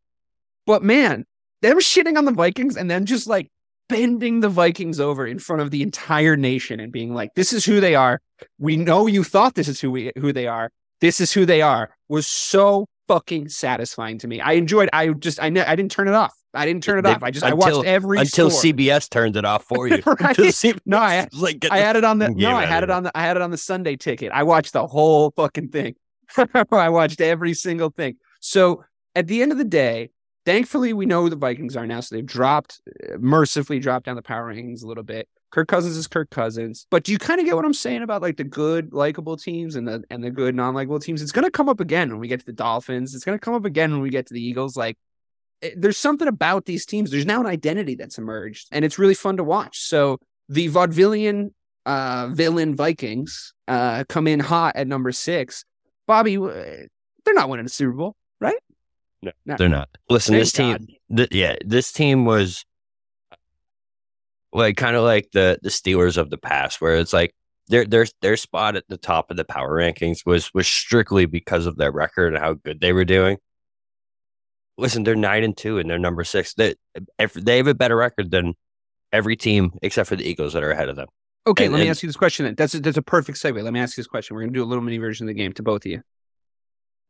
But man, them shitting on the Vikings and then just like bending the Vikings over in front of the entire nation and being like, "This is who they are. We know you thought this is who we who they are. This is who they are." Was so fucking satisfying to me. I enjoyed. I just I ne- I didn't turn it off. I didn't turn it They- off. I just I watched every until. CBS turned it off for you. Right? Until CBS No, I- like, I had it on the no, I had it on the I had it on the Sunday ticket. I watched the whole fucking thing. I watched every single thing. So at the end of the day, thankfully we know who the Vikings are now. So they've dropped uh, mercifully dropped down the power rankings a little bit. Kirk Cousins is Kirk Cousins. But do you kind of get what I'm saying about like the good likable teams and the and the good non-likable teams? It's gonna come up again when we get to the Dolphins. It's gonna come up again when we get to the Eagles. Like it- there's something about these teams. There's now an identity that's emerged, and it's really fun to watch. So the vaudevillian uh, villain Vikings uh, come in hot at number six. Bobby, they're not winning the Super Bowl, right? No, No. they're not. Listen, Thank this team, th- yeah, this team was like kind of like the the Steelers of the past, where it's like their their their spot at the top of the power rankings was was strictly because of their record and how good they were doing. Listen, they're nine and two, and they're number six. They if they have a better record than every team except for the Eagles that are ahead of them. Okay, And- let me and- ask you this question then. That's a, that's a perfect segue. Let me ask you this question. We're going to do a little mini version of the game to both of you.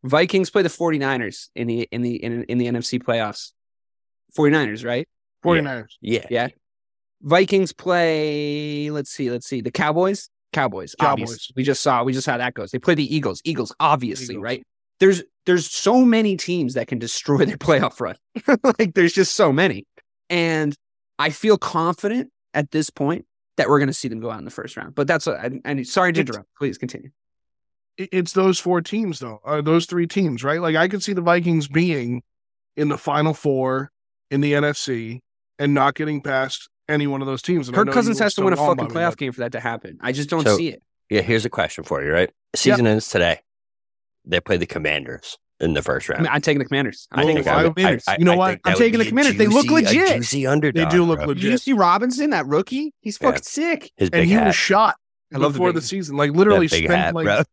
Vikings play the 49ers in the in the in, in the NFC playoffs. 49ers, right? 49ers. Yeah, Yeah. Vikings play, let's see, let's see. The Cowboys? Cowboys. Cowboys. obvious. We just saw we just saw how that goes. They play the Eagles. Eagles, obviously, Eagles. right? There's there's so many teams that can destroy their playoff run. like there's just so many. And I feel confident at this point that we're going to see them go out in the first round. But that's a, I, I sorry to interrupt. Please continue. it's those four teams though uh, those three teams right like i could see the vikings being in the final four in the nfc and not getting past any one of those teams And I Kirk know Cousins has to win a fucking playoff but- game for that to happen. I just don't So- see it. yeah. Here's a question for you, right? Season ends today. They play the Commanders in the first I round. mean, I'm taking the Commanders. I'm I taking think the I I Commanders. you know I what? I'm taking the be a Commanders. They look legit. juicy underdog. They do look bro. legit. Did you see Robinson, that rookie? He's Yeah. fucking sick. His big and he hat. was shot I love the before big- the season like literally spent hat, like bro.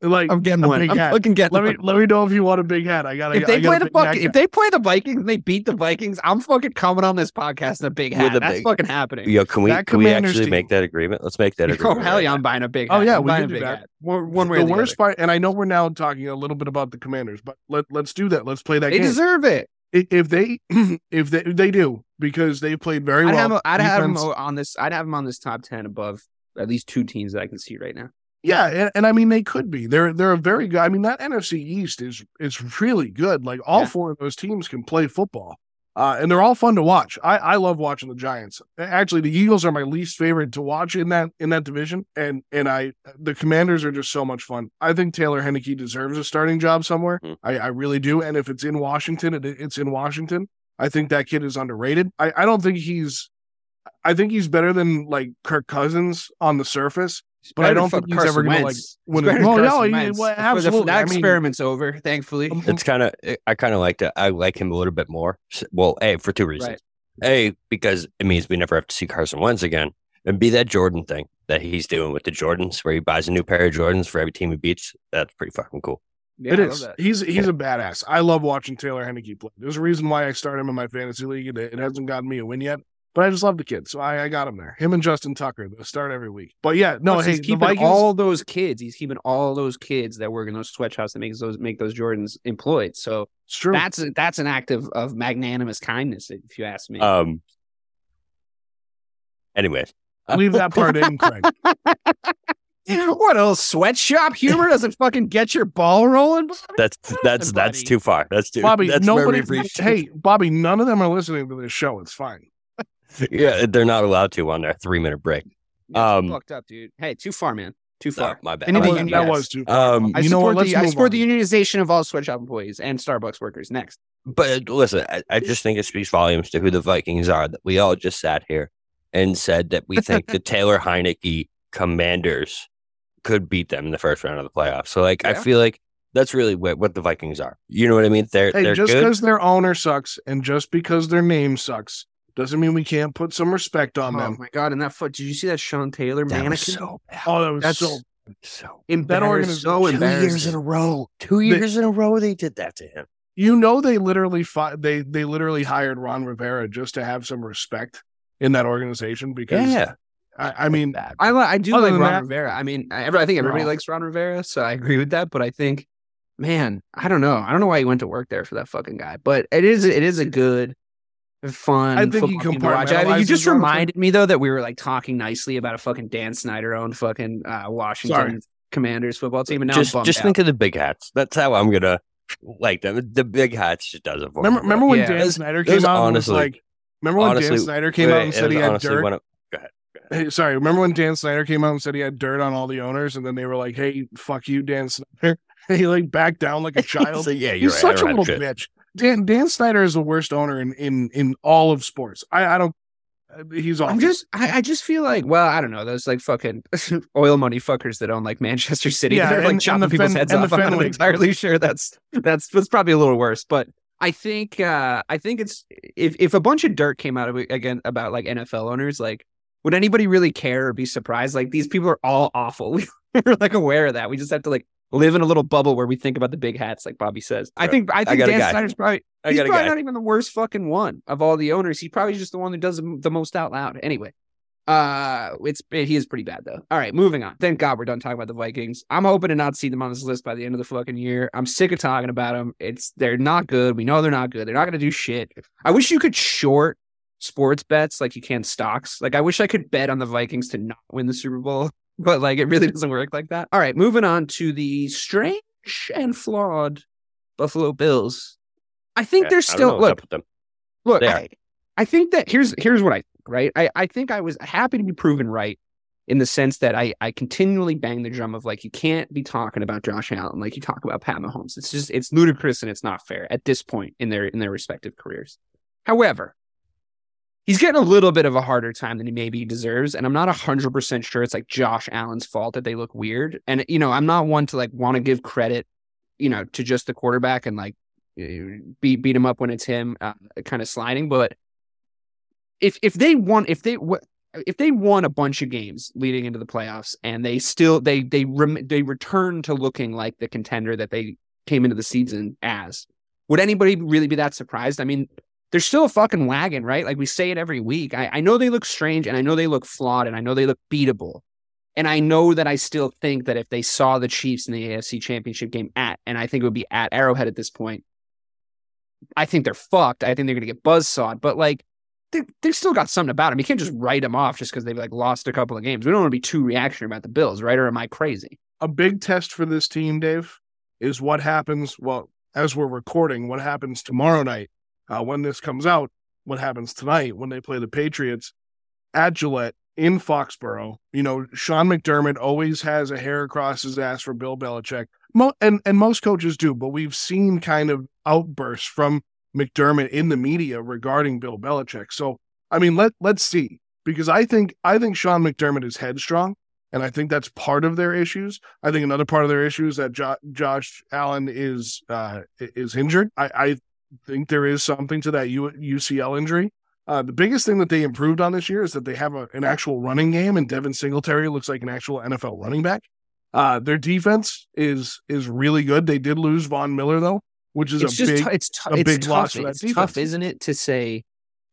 Like I'm getting a one. big I'm hat. fucking getting let me one. let me know if you want a big hat i got if they play the fucking, if they play the Vikings and they beat the Vikings, I'm fucking coming on this podcast in a big hat. With a That's big- fucking happening. Yo, can we That can we actually team- make that agreement? Let's make that Oh agreement. hell yeah. I'm buying a big oh, Hat. Oh, yeah, I'm we buying can a do big that. hat. One, one way the or the worst other. part and i know we're now talking a little bit about the commanders but let, let's do that let's play that They game deserve it. If they if they they do because they played very I'd well have, I'd have them on this. I'd have them on this top ten above at least two teams that I can see right now. Yeah, and, and I mean they could be. They're they're a very good. I mean that NFC East is is really good. Like all Yeah. four of those teams can play football, uh, and they're all fun to watch. I I love watching the Giants. Actually, the Eagles are my least favorite to watch in that in that division, and and I the Commanders are just so much fun. I think Taylor Heinicke deserves a starting job somewhere. Mm. I I really do. And if it's in Washington, it, it's in Washington. I think that kid is underrated. I I don't think he's. I think he's better than like Kirk Cousins on the surface. But I don't think he's Carson ever gonna, like, win it. Well, no, he- well, That's where the- absolutely. That I mean- experiment's over, thankfully. It's kind of I kind of like to I like him a little bit more. Well, a for two reasons. Right. A because it means we never have to see Carson Wentz again, and be that Jordan thing that he's doing with the Jordans, where he buys a new pair of Jordans for every team he beats. That's pretty fucking cool. Yeah, it I is. that. He's he's a badass. I love watching Taylor Heinicke play. There's a reason why I started him in my fantasy league. It, it hasn't gotten me a win yet, but I just love the kid, so I, I got him there. Him and Justin Tucker, they start every week. But yeah, no, Plus, hey, he's keeping Vikings, all those kids. He's keeping all those kids that work in those sweatshops that makes those make those Jordans employed. So it's true. that's that's an act of, of magnanimous kindness, if you ask me. Um. Anyway, Leave that part in, Craig. what else? Sweatshop humor doesn't fucking get your ball rolling. Bobby? that's that's on, that's buddy. too far. That's too. Bobby, that's nobody. we've. Hey, Bobby, none of them are listening to this show. It's fine. yeah, they're not allowed to on their three minute break. Yeah, Um, fucked up, dude. Hey, too far, man. Too No, far. my bad. They need That to was, that was too far. Um, I you know support what? The I support on. the unionization of all sweatshop employees and Starbucks workers. Next, But listen, I, I just think it speaks volumes to who the Vikings are that we all just sat here and said that we think the Taylor Heinicke Commanders could beat them in the first round of the playoffs. So, like, I feel like that's really what, what the Vikings are. You know what I mean? They're Hey, they're just because their owner sucks and just because their name sucks doesn't mean we can't put some respect on oh them. Oh my god! And that foot. Did you see that Sean Taylor That mannequin? was so bad. Oh, that was That's so. So That organization- so two years in a row. Two They- years in a row, they did that to him. You know, they literally fi- they they literally hired Ron Rivera just to have some respect in that organization because Yeah, I, I mean. I I do like Ron that- Rivera. I mean, I, I think everybody Ron. likes Ron Rivera, so I agree with that. But I think, man, I don't know. I don't know why he went to work there for that fucking guy. But it is it is a good, fun. I think he football team to You just reminded me though that we were like talking nicely about a fucking Dan Snyder owned fucking uh, Washington Sorry. Commanders football team, and now just I'm just out. think of the big hats. That's how I'm gonna like them. The big hats just does it for remember me. remember when Yeah. Dan Those- Snyder those came out and honestly- was like remember when honestly, Dan Snyder came out and said he had dirt. one of- go ahead. Hey, sorry, remember when Dan Snyder came out and said he had dirt on all the owners, and then they were like, "Hey, fuck you, Dan Snyder." And he like backed down like a child. So, yeah, you're He's right. Such a little shit. bitch. Dan Dan Snyder is the worst owner in in in all of sports. I I don't. He's awful. I'm just, I, I just feel like, well, I don't know, those like fucking oil money fuckers that own like Manchester City. Yeah, they're and- like chopping the people's Fen- heads off. I'm not entirely sure that's that's that's probably a little worse, but I think, uh I think it's if if a bunch of dirt came out of it again about like NFL owners, like would anybody really care or be surprised? Like these people are all awful. We're like aware of that. We just have to like live in a little bubble where we think about the big hats, like Bobby says. I think I think a Dan. Snyder's probably I he's probably guy. not even the worst fucking one of all the owners. He's probably just the one that does the the most out loud. Anyway, uh, it's he is pretty bad though. All right, moving on. Thank God we're done talking about the Vikings. I'm hoping to not see them on this list by the end of the fucking year. I'm sick of talking about them. It's they're not good. We know they're not good. They're not to do shit. I wish you could short sports bets like you can stocks. Like I wish I could bet on the Vikings to not win the Super Bowl, but like it really doesn't work like that. All right, moving on to the strange and flawed Buffalo Bills. I think Yeah, they're I don't know still look. them. Look, I, I think that here's here's what I think, right? I, I think I was happy to be proven right in the sense that I, I continually bang the drum of like you can't be talking about Josh Allen like you talk about Pat Mahomes. It's just it's ludicrous and it's not fair at this point in their in their respective careers. However, he's getting a little bit of a harder time than he maybe deserves, and I'm not hundred percent sure it's like Josh Allen's fault that they look weird. And you know, I'm not one to like want to give credit, you know, to just the quarterback and like uh, beat beat him up when it's him, uh, kind of sliding. But if if they won, if they w- if they won a bunch of games leading into the playoffs, and they still they they rem- they return to looking like the contender that they came into the season as, would anybody really be that surprised? I mean, they're still a fucking wagon, right? Like we say it every week. I, I know they look strange, and I know they look flawed, and I know they look beatable. And I know that I still think that if they saw the Chiefs in the AFC Championship game at, and I think it would be at Arrowhead at this point, I think they're fucked. I think they're going to get buzzsawed. But like, they they still got something about them. You can't just write them off just because they've like lost a couple of games. We don't want to be too reactionary about the Bills, right? Or am I crazy? a big test for this team, Dave, is what happens. Well, as we're recording, what happens tomorrow night uh, when this comes out? What happens tonight when they play the Patriots at Gillette in Foxborough? You know, Sean McDermott always has a hair across his ass for Bill Belichick, Mo- and and most coaches do. But we've seen kind of outbursts from McDermott in the media regarding Bill Belichick. So, I mean, let let's see because I think I think Sean McDermott is headstrong. And I think that's part of their issues. I think another part of their issue is that jo- Josh Allen is uh, is injured. I, I think there is something to that U- UCL injury. Uh, the biggest thing that they improved on this year is that they have a, an actual running game, and Devin Singletary looks like an actual NFL running back. Uh, their defense is is really good. They did lose Von Miller though, which is it's a big tou- it's tou- a it's big tough. loss for that it's defense. tough, isn't it, to say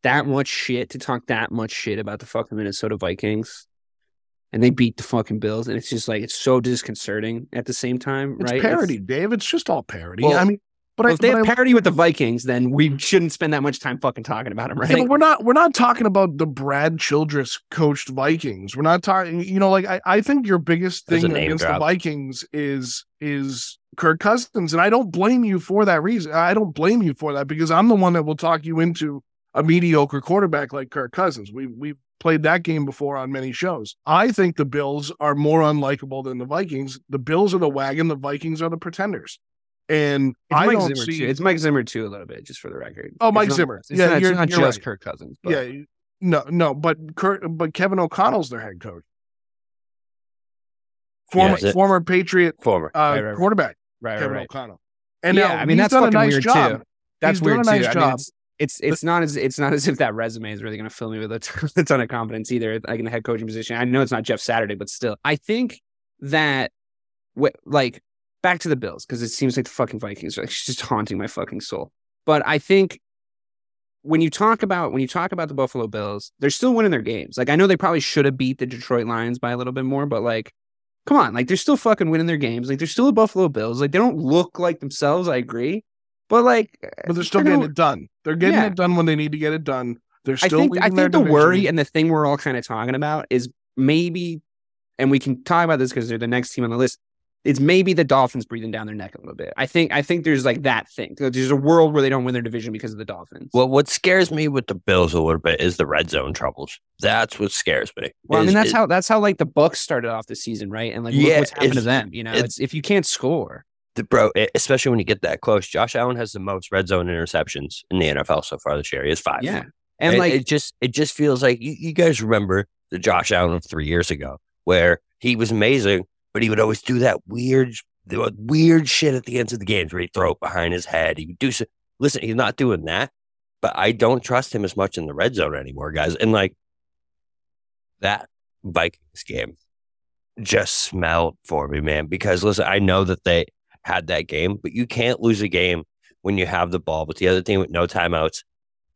that much shit to talk that much shit about the fucking Minnesota Vikings, and they beat the fucking Bills, and it's just like it's so disconcerting at the same time, It's right? parody, Dave. It's just all parody. Well, I mean, but Well, I, if they but have I- parody with the Vikings, then we shouldn't spend that much time fucking talking about them, right? Yeah, but we're not we're not talking about the Brad Childress coached Vikings. We're not talking you know like I, I think your biggest thing against drop. the Vikings is is Kirk Cousins and I don't blame you for that reason. I don't blame you for that because I'm the one that will talk you into a mediocre quarterback like Kirk Cousins. We we've played that game before on many shows. I think the Bills are more unlikable than the Vikings. The Bills are the wagon, the Vikings are the pretenders. And It's I Mike don't Zimmer see too. It's Mike Zimmer too, a little bit, just for the record. Oh, It's Mike not- Zimmer. It's Yeah, not, you're- not you're just right. Kirk Cousins. But yeah, no, no, but Kurt, but Kevin O'Connell's their head coach, former Yeah, former Patriot Former. uh, Right, right, right. quarterback right, right, Kevin right. O'Connell. And yeah, now I mean he's that's done a nice weird job. too. That's He's done weird a nice too. I mean, job. it's, it's it's not as it's not as if that resume is really going to fill me with a ton, a ton of confidence either. Like in the head coaching position, I know it's not Jeff Saturday, but still, I think that wh- like back to the Bills because it seems like the fucking Vikings are like just haunting my fucking soul. But I think when you talk about when you talk about the Buffalo Bills, they're still winning their games. Like I know they probably should have beat the Detroit Lions by a little bit more, but like come on, like they're still fucking winning their games. Like they're still the Buffalo Bills. Like they don't look like themselves, I agree. But like but they're still they're getting gonna- it done. They're getting Yeah. it done when they need to get it done. They're I still think I think the worry and the thing we're all kind of talking about is maybe, and we can talk about this because they're the next team on the list. It's maybe the Dolphins breathing down their neck a little bit. I think I think there's like that thing. There's a world where they don't win their division because of the Dolphins. Well, what scares me with the Bills a little bit is the red zone troubles. That's what scares me. Well, I mean that's is- how that's how like the Bucks started off the season, right? And like Yeah, what's happened to them. You know, it's- it's if you can't score. the bro, especially when you get that close. Josh Allen has the most red zone interceptions in the NFL so far this year. He has five. Yeah, and and like it just it just feels like you, you guys remember the Josh Allen of three years ago, where he was amazing, but he would always do that weird, the weird shit at the ends of the games where he'd throw it behind his head. He would do so. Listen, he's not doing that, but I don't trust him as much in the red zone anymore, guys. And like that Vikings game just smelled for me, man. Because listen, I know that they had that game, but you can't lose a game when you have the ball with the other team with no timeouts,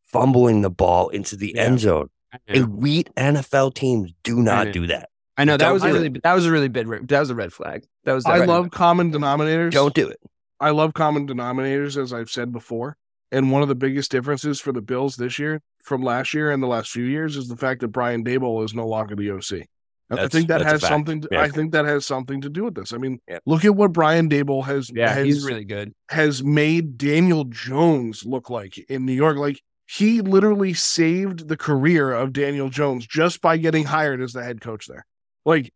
fumbling the ball into the end zone. Elite NFL teams do not mm-hmm. do that. I know that was a do really that was a really big that was a red flag. That was I red love flag. common denominators. Don't do it. I love common denominators, as I've said before. And one of the biggest differences for the Bills this year from last year and the last few years is the fact that Brian Daboll is no longer the OC. And I think that has something. To, Yeah. I think that has something to do with this. I mean, Yeah. look at what Brian Daboll has. Yeah, has, he's really good. has made Daniel Jones look like in New York. Like he literally saved the career of Daniel Jones just by getting hired as the head coach there. Like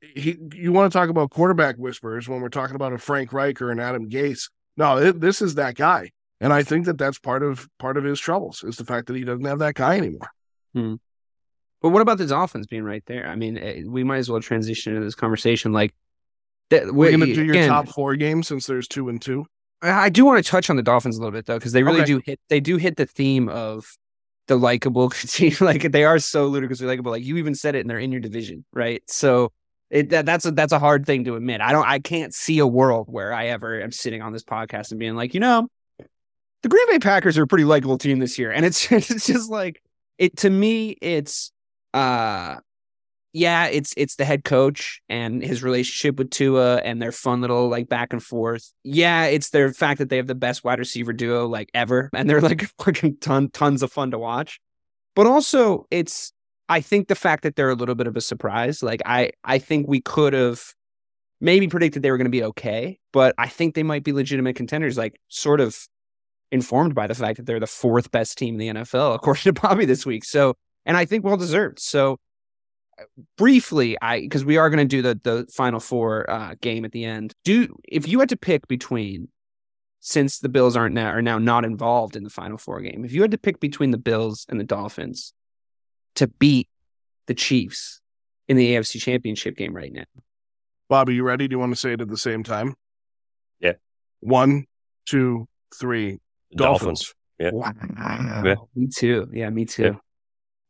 he, you want to talk about quarterback whispers when we're talking about a Frank Reich or an Adam Gase. No, it, this is that guy, and I think that that's part of part of his troubles is the fact that he doesn't have that guy anymore. But what about the Dolphins being right there? I mean, eh, we might as well transition into this conversation. Like, that, We're gonna do your again, top four games since there's two and two. I I do want to touch on the Dolphins a little bit though, because they really Okay. do hit. They do hit the theme of the likable team. like they are so ludicrously likable. Like you even said it, and they're in your division, right? So it that, that's a that's a hard thing to admit. I don't. I can't see a world where I ever am sitting on this podcast and being like, you know, the Green Bay Packers are a pretty likable team this year, and it's it's just like it to me. It's uh yeah, it's it's the head coach and his relationship with Tua and their fun little like back and forth. Yeah, it's their fact that they have the best wide receiver duo like ever, and they're like fucking ton tons of fun to watch. But also, it's I think the fact that they're a little bit of a surprise. Like I I think we could have maybe predicted they were going to be okay, but I think they might be legitimate contenders. Like sort of informed by the fact that they're the fourth best team in the NFL according to Bobby this week. So, and I think well deserved. So briefly i because we are going to do the the final four uh game at the end do if you had to pick between since the bills aren't now are now not involved in the final four game if you had to pick between the bills and the dolphins to beat the chiefs in the afc championship game right now Bobby, you ready? Do you want to say it at the same time? Yeah. One, two, three. Dolphins. Yeah. Wow. Yeah. Me too. Yeah, me too. Yeah.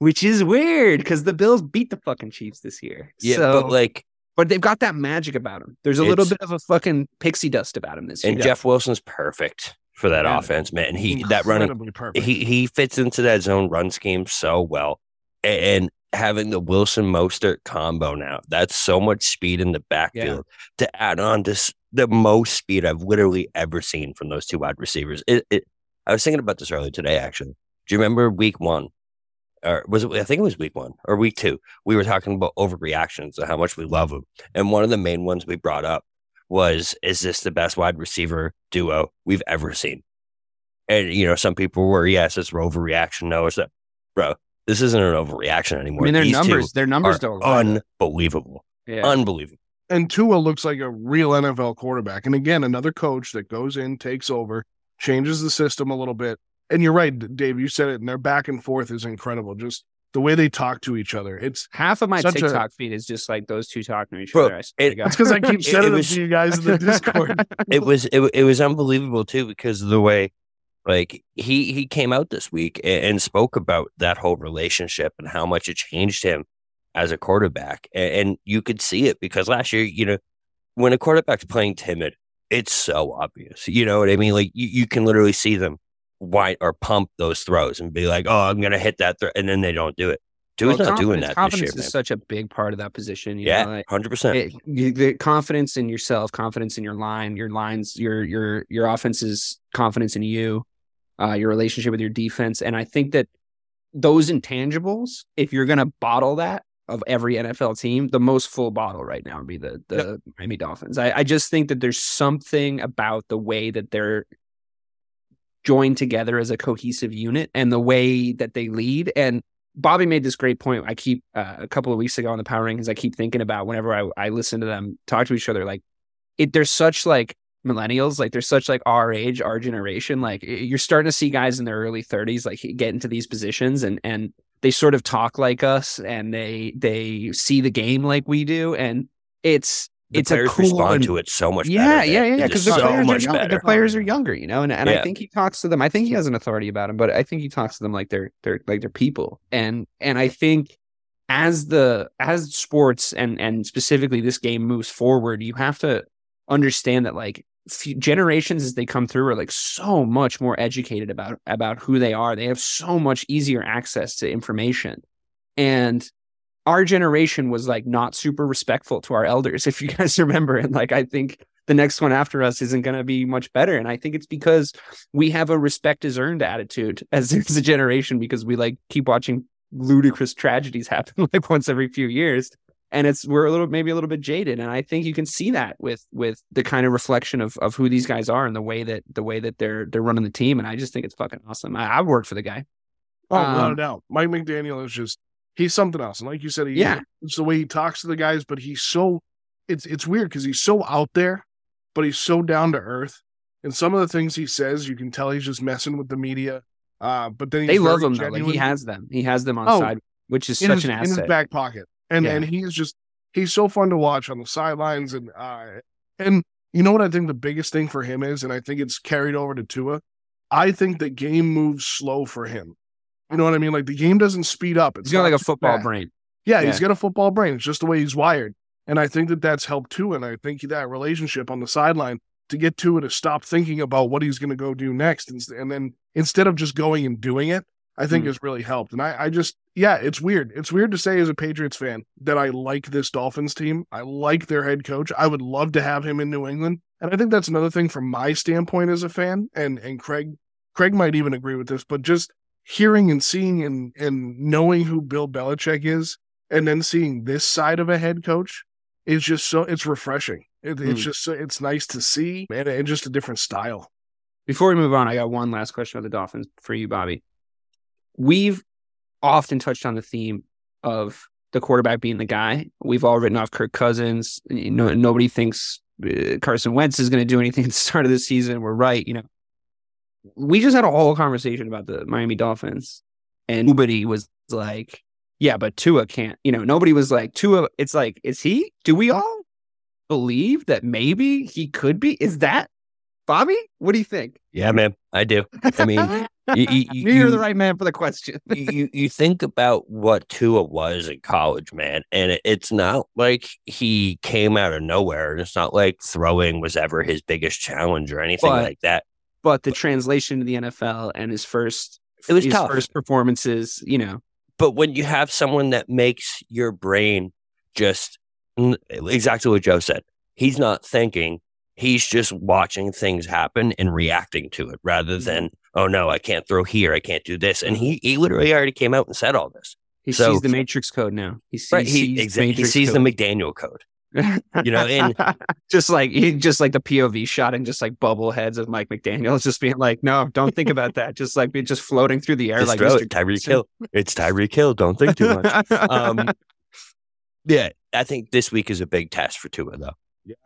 Which is weird because the Bills beat the fucking Chiefs this year. Yeah, so, but like, but they've got that magic about them. There's a little bit of a fucking pixie dust about him this year. and Jeff Wilson's perfect for that Yeah. offense, man. And he that running perfect. he he fits into that zone run scheme so well, A- and having the Wilson Mostert combo now, that's so much speed in the backfield to add on to the most speed I've literally ever seen from those two wide receivers. It, it I was thinking about this earlier today. Actually, do you remember Week One? Or was it? I think it was Week One or Week Two. We were talking about overreactions and how much we love them, and one of the main ones we brought up was, "Is this the best wide receiver duo we've ever seen?" And you know, some people were, yes, it's an overreaction. No, it's that, bro. This isn't an overreaction anymore. I mean, their These two numbers, their numbers are don't. lie. unbelievable, yeah. unbelievable. and Tua looks like a real NFL quarterback. And again, another coach that goes in, takes over, changes the system a little bit. And you're right, Dave. You said it, and their back and forth is incredible. Just the way they talk to each other. It's Half of my Such a- TikTok feed is just like those two talking to each Bro, other. I swear it- to that's because I keep It- sending it it was- to you guys in the Discord. it was it, it was unbelievable too because of the way like he he came out this week and, and spoke about that whole relationship and how much it changed him as a quarterback and, and you could see it because last year you know when a quarterback's playing timid it's so obvious you know what i mean like you, you can literally see them white or pump those throws and be like oh i'm gonna hit that throw and then they don't do it Dude's Well, not doing that this Confidence year is such a big part of that position. You yeah 100% the confidence in yourself, confidence in your line, your lines, your your your offense's confidence in you, uh, your relationship with your defense, and I think that those intangibles, if you're gonna bottle that of every NFL team, the most full bottle right now would be the the Miami Dolphins. I, I just think that there's something about the way that they're joined together as a cohesive unit and the way that they lead and Bobby made this great point. I keep uh, a couple of weeks ago on the power rankings. I keep thinking about whenever I, I listen to them talk to each other. Like, it they're such like millennials. Like they're such like our age, our generation. Like you're starting to see guys in their early 30s like get into these positions and and they sort of talk like us and they they see the game like we do and it's the it's a cool respond and- to it so much yeah, better yeah, yeah, yeah. Because the so players are young, the players are younger, you know, and and I think he talks to them. I think he has an authority about them, but I think he talks to them like they're they're like they're people. And and I think as the as sports and and specifically this game moves forward, you have to understand that like generations as they come through are like so much more educated about about who they are. They have so much easier access to information, and our generation was like not super respectful to our elders, if you guys remember. And like, I think the next one after us isn't going to be much better. And I think it's because we have a respect is earned attitude as, as a generation because we like keep watching ludicrous tragedies happen like once every few years. And it's we're a little maybe a little bit jaded, and I think you can see that with with the kind of reflection of of who these guys are and the way that the way that they're they're running the team. And I just think it's fucking awesome. I, I worked for the guy. Oh, without Um, a doubt. Mike McDaniel is just he's something else. And like you said, he, Yeah. it's the way he talks to the guys, but he's so it's it's weird because he's so out there, but he's so down to earth. And some of the things he says, you can tell he's just messing with the media. Uh, but then he's They love him though. Like he has them. He has them on Oh, side, which is such his, an asset in his back pocket. And Yeah. and he's just he's so fun to watch on the sidelines and uh and you know what I think the biggest thing for him is, and I think it's carried over to Tua. I think the game moves slow for him. You know what I mean? Like the game doesn't speed up. It's He's got like a football fast. brain. Yeah, Yeah. he's got a football brain. It's just the way he's wired. And I think that that's helped too. And I think that relationship on the sideline to get to it to stop thinking about what he's going to go do next. And, and then instead of just going and doing it, I think Mm. has really helped. And I, I just, yeah, it's weird. It's weird to say as a Patriots fan that I like this Dolphins team. I like their head coach. I would love to have him in New England. And I think that's another thing from my standpoint as a fan. And, and Craig, Craig might even agree with this, but just hearing and seeing and, and knowing who Bill Belichick is and then seeing this side of a head coach is just so it's refreshing. It, it's Mm. just it's nice to see and, and just a different style. Before we move on, I got one last question about the Dolphins for you, Bobby. We've often touched on the theme of the quarterback being the guy. We've all written off Kirk Cousins. You know, nobody thinks uh, Carson Wentz is going to do anything at the start of the season. We're right. You know, we just had a whole conversation about the Miami Dolphins, and nobody was like, "Yeah, but Tua can't." You know, nobody was like, "Tua." It's like, is he? Do we all believe that maybe he could be? Is that Bobby? What do you think? Yeah, man, I do. I mean, You, you, you, You're the right man for the question. you you think about what Tua was in college, man, and it, it's not like he came out of nowhere. It's not like throwing was ever his biggest challenge or anything But- like that. But the translation to the NFL and his first It was his tough. first performances, you know, But when you have someone that makes your brain just exactly what Joe said, he's not thinking. He's just watching things happen and reacting to it rather Mm-hmm. than, oh no, I can't throw here. I can't do this. And he, he literally already came out and said all this. he So- sees the matrix code now. He sees, Right. He, sees he sees the. McDaniel code. you know, and- just like just like the POV shot and just like bubble heads of Mike McDaniel just being like, no, don't think about that. Just like be just floating through the air Just like throw Mr. it. Tyreek Hill. It's Tyreek Hill. Don't think too much. um, yeah, I think this week is a big test for Tua, though.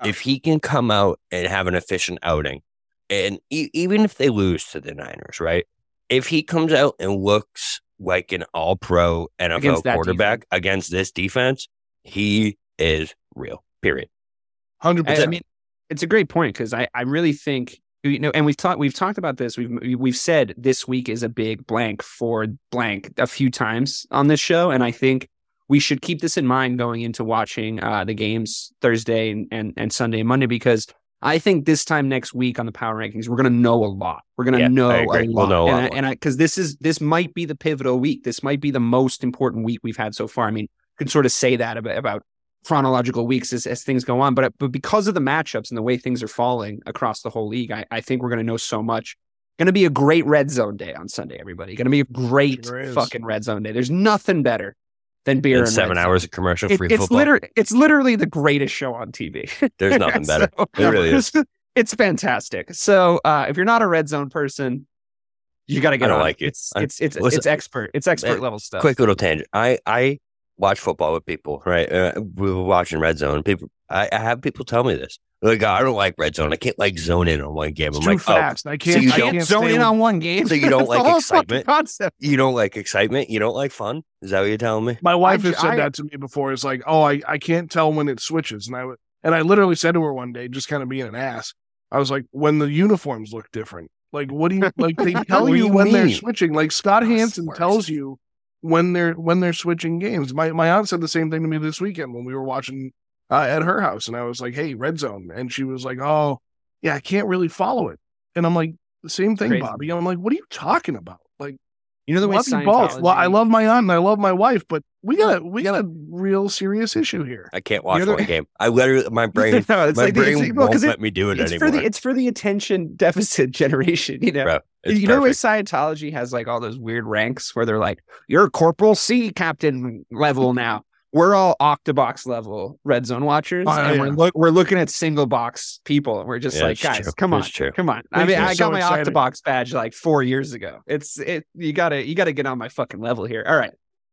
If he can come out and have an efficient outing, and e- even if they lose to the Niners, right? If he comes out and looks like an all pro NFL Against quarterback against this defense, he is real, period. Hundred I, I mean, it's a great point because I, I really think you know, and we've talked we've talked about this. We've we've said this week is a big blank for blank a few times on this show, and I think we should keep this in mind going into watching uh, the games Thursday and, and and Sunday and Monday because I think this time next week on the power rankings we're going to know a lot. We're going to Yeah, know a lot, We'll know and I, more. and I because this is this might be the pivotal week. This might be the most important week we've had so far. I mean, could sort of say that about, about chronological weeks as, as things go on. But but because of the matchups and the way things are falling across the whole league, I, I think we're going to know so much. Going to be a great red zone day on Sunday, everybody. Going to be a great Sure fucking red zone day. There's nothing better than beer And and seven red zone. hours of commercial It- free it's football. literally it's literally the greatest show on TV. There's nothing better. So- It really is. It's fantastic. So uh, if you're not a red zone person, you got to get I don't on like it. It's it's it's, listen, it's expert. It's expert uh, level stuff. Quick little tangent. I I watch football with people, right? Uh, we were watching Red Zone. People, I, I have people tell me this. Like, I don't like Red Zone. I can't like zone in on one game. It's I'm too like, oh, fast. I can't. you I don't can't zone in with- on one game. So you don't That's like whole fucking excitement? Concept. you don't like excitement. You don't like fun. Is that what you're telling me? My wife has said I- that to me before. It's like, oh, I, I can't tell when it switches, and I w- and I literally said to her one day, just kind of being an ass. I was like, when the uniforms look different. Like, what do you like? They tell you you when they're switching. Like Scott Oh, Hanson tells you when they're when they're switching games. My my aunt said the same thing to me this weekend when we were watching uh, at her house, and I was like, hey, red zone, and she was like, oh, yeah, I can't really follow it, and I'm like, the same thing, Crazy. Bobby. I'm like, what are you talking about? Like. You know the way love you both. Well, I love my aunt and I love my wife, but we got a we got a real serious issue here. I can't watch the- one game. I literally, my brain, No, it's my like the- brain well, 'cause won't it- let me do it it's anymore. for the it's for the attention deficit generation. You know, Bro, you know the. Scientology has like all those weird ranks where they're like, you're Corporal C Captain level now. We're all Octobox level red zone watchers, Oh, and yeah. we're look we're looking at single box people, and we're just Yeah, like, guys, true. come on, come on. I mean, me I so got my excited. Octobox badge like four years ago. It's it. You gotta you gotta get on my fucking level here. All right,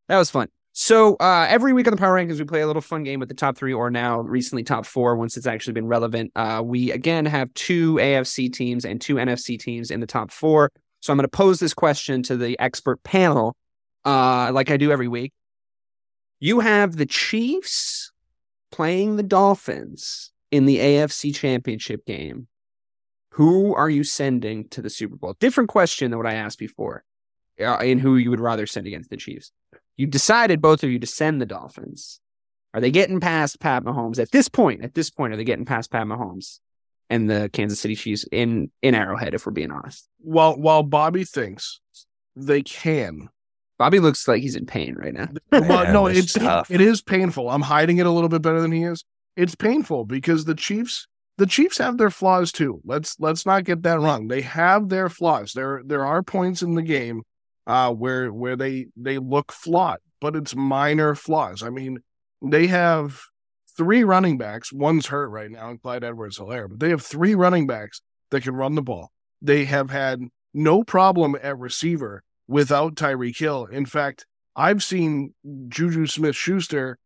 that was fun. So uh, every week on the Power Rankings, we play a little fun game with the top three, or now recently top four, once it's actually been relevant. Uh, we again have two AFC teams and two NFC teams in the top four. So I'm going to pose this question to the expert panel, uh, like I do every week. You have the Chiefs playing the Dolphins in the AFC Championship game. Who are you sending to the Super Bowl? Different question than what I asked before, uh, in who you would rather send against the Chiefs. You decided both of you to send the Dolphins. Are they getting past Pat Mahomes at this point? At this point, are they getting past Pat Mahomes and the Kansas City Chiefs in in Arrowhead? If we're being honest, While while Bobby thinks they can. Bobby looks like he's in pain right now. Well, Man, no, it's tough. it is painful. I'm hiding it a little bit better than he is. It's painful because the Chiefs the Chiefs have their flaws too. Let's let's not get that wrong. They have their flaws. There there are points in the game uh where where they they look flawed, but it's minor flaws. I mean, they have three running backs. One's hurt right now, and Clyde Edwards Helaire, but they have three running backs that can run the ball. They have had no problem at receiver without Tyreek Hill. In fact, I've seen Juju Smith Schuster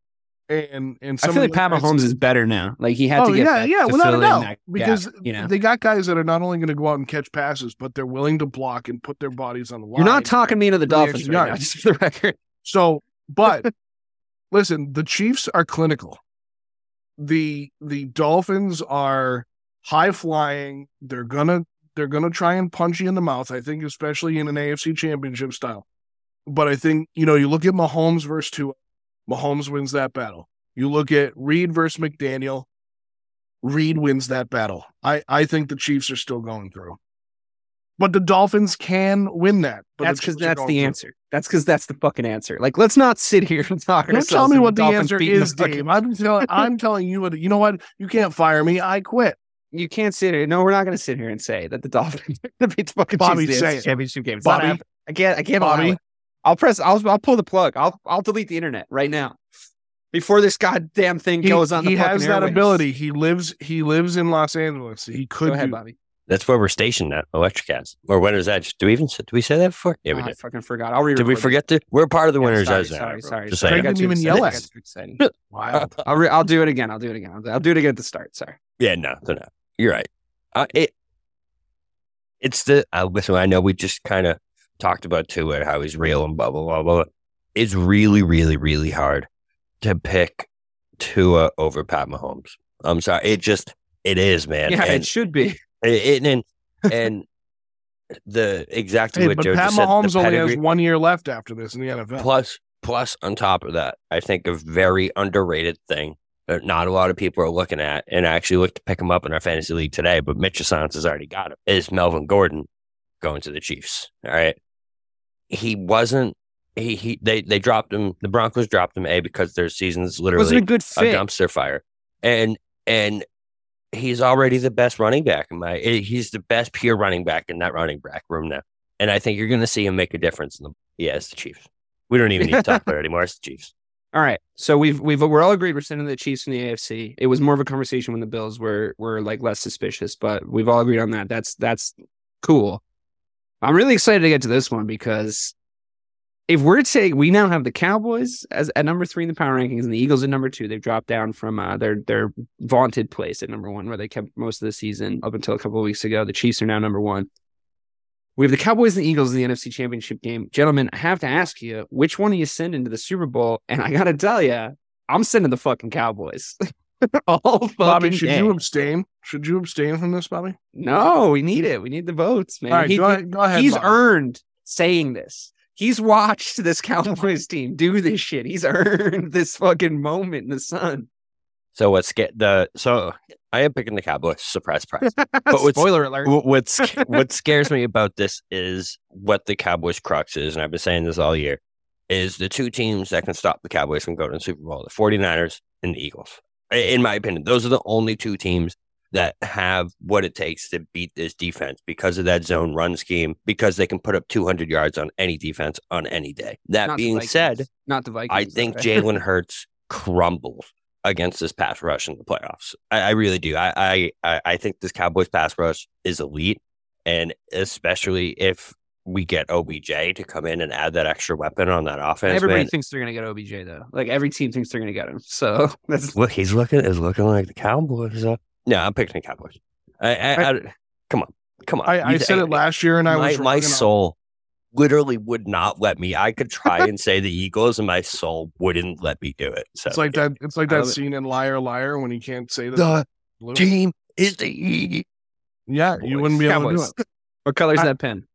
and and I feel like Pat Mahomes is better now. Like he had Oh to get yeah, yeah, to without a doubt. that Because you know. they got guys that are not only going to go out and catch passes, but they're willing to block and put their bodies on the line. You're not talking me into the Dolphins right now, just for the record. So, but listen, the Chiefs are clinical. The the Dolphins are high flying. They're gonna they're gonna try and punch you in the mouth. I think, especially in an AFC Championship style. But I think you know, you look at Mahomes versus Tua. Mahomes wins that battle. You look at Reid versus McDaniel. Reid wins that battle. I I think the Chiefs are still going through. But the Dolphins can win that. But that's the because that's the through. answer. That's because that's the fucking answer. Like, let's not sit here and talk. Don't tell me what the answer the is, fucking- Dave. I'm telling I'm telling you what you know what? You can't fire me. I quit. You can't sit here. No, we're not going to sit here and say that the Dolphins are going to beat the fucking Bobby, Chiefs the say championship game. It's Bobby. I can't. I can't. Bobby. It. I'll press. I'll. I'll pull the plug. I'll. I'll delete the internet right now before this goddamn thing He, goes on. he the has that airwaves. ability. He lives he lives in Los Angeles. He could Go ahead, do- Bobby. That's where we're stationed at Electricast. Or when is that? Do we even did we say that before? Yeah, we Oh, I did. fucking forgot. I'll re. Did we forget to? We're part of the Yeah, winners. sorry, Edge now, sorry, bro. sorry, Just sorry. saying. I got Didn't too even yell I at got us. too excited. Wow. I'll. Re- I'll do it again. I'll do it again. I'll, I'll do it again at the start. Sorry. Yeah, no, no, no. You're right. Uh, it, it's the uh, listen. I know we just kind of talked about Tua and how he's real and blah blah blah blah. It's really, really, really hard to pick Tua over Pat Mahomes. I'm sorry. It just it is, man. yeah, and it should be. it, and and the exactly Hey, what but Joe Pat said. Mahomes the only has one year left after this in the NFL. Plus, plus on top of that, I think a very underrated thing that not a lot of people are looking at, and I actually looked to pick him up in our fantasy league today, but Mitch Asante has already got him, is Melvin Gordon going to the Chiefs. All right. He wasn't he, he they they dropped him the Broncos dropped him A because their season's literally a good a dumpster fire. And and he's already the best running back in my eh, he's the best pure running back in that running back room now. And I think you're gonna see him make a difference in the yeah, it's the Chiefs. We don't even need to talk about it anymore. It's the Chiefs. All right. So we've we've we're all agreed we're sending the Chiefs in the AFC. It was more of a conversation when the Bills were were like less suspicious, but we've all agreed on that. That's that's cool. I'm really excited to get to this one because if we're saying we now have the Cowboys as at number three in the power rankings and the Eagles at number two, they've dropped down from uh, their their vaunted place at number one, where they kept most of the season up until a couple of weeks ago. The Chiefs are now number one. We have the Cowboys and the Eagles in the NFC Championship game. Gentlemen, I have to ask you, which one are you sending to the Super Bowl? And I got to tell you, I'm sending the fucking Cowboys. All fucking Bobby, should day. you abstain? Should you abstain from this, Bobby? No, we need it. We need the votes, man. All right, He- go ahead. Go ahead. he's Bobby. earned saying this. He's watched this Cowboys team do this shit. He's earned this fucking moment in the sun. So what's get the so I am picking the Cowboys. Surprise, surprise. But what's, Spoiler alert. What what, what scares me about this is what the Cowboys' crux is, and I've been saying this all year, is the two teams that can stop the Cowboys from going to the Super Bowl, the 49ers and the Eagles. In my opinion, those are the only two teams that have what it takes to beat this defense because of that zone run scheme, because they can put up 200 yards on any defense on any day. That Not being said, not the Vikings. I think. Jalen Hurts crumbles against this pass rush in the playoffs. I, I really do. I- I I think this Cowboys pass rush is elite, and especially if we get OBJ to come in and add that extra weapon on that offense. Everybody man. thinks they're gonna get OBJ though. Like every team thinks they're gonna get him. So that's Look, he's looking is looking like the Cowboys. Uh, no, I'm picking the Cowboys. I, I, I, come on, come on. I, I You- said it last year, and I my, was my wrong, and I'll- soul literally would not let me. I could try and say the Eagles, and my soul wouldn't let me do it. So It's like that. It's like that scene in Liar Liar when he can't say that. the blue. team is the Eagles. Yeah, you wouldn't be able to do it. What color's I- that pen?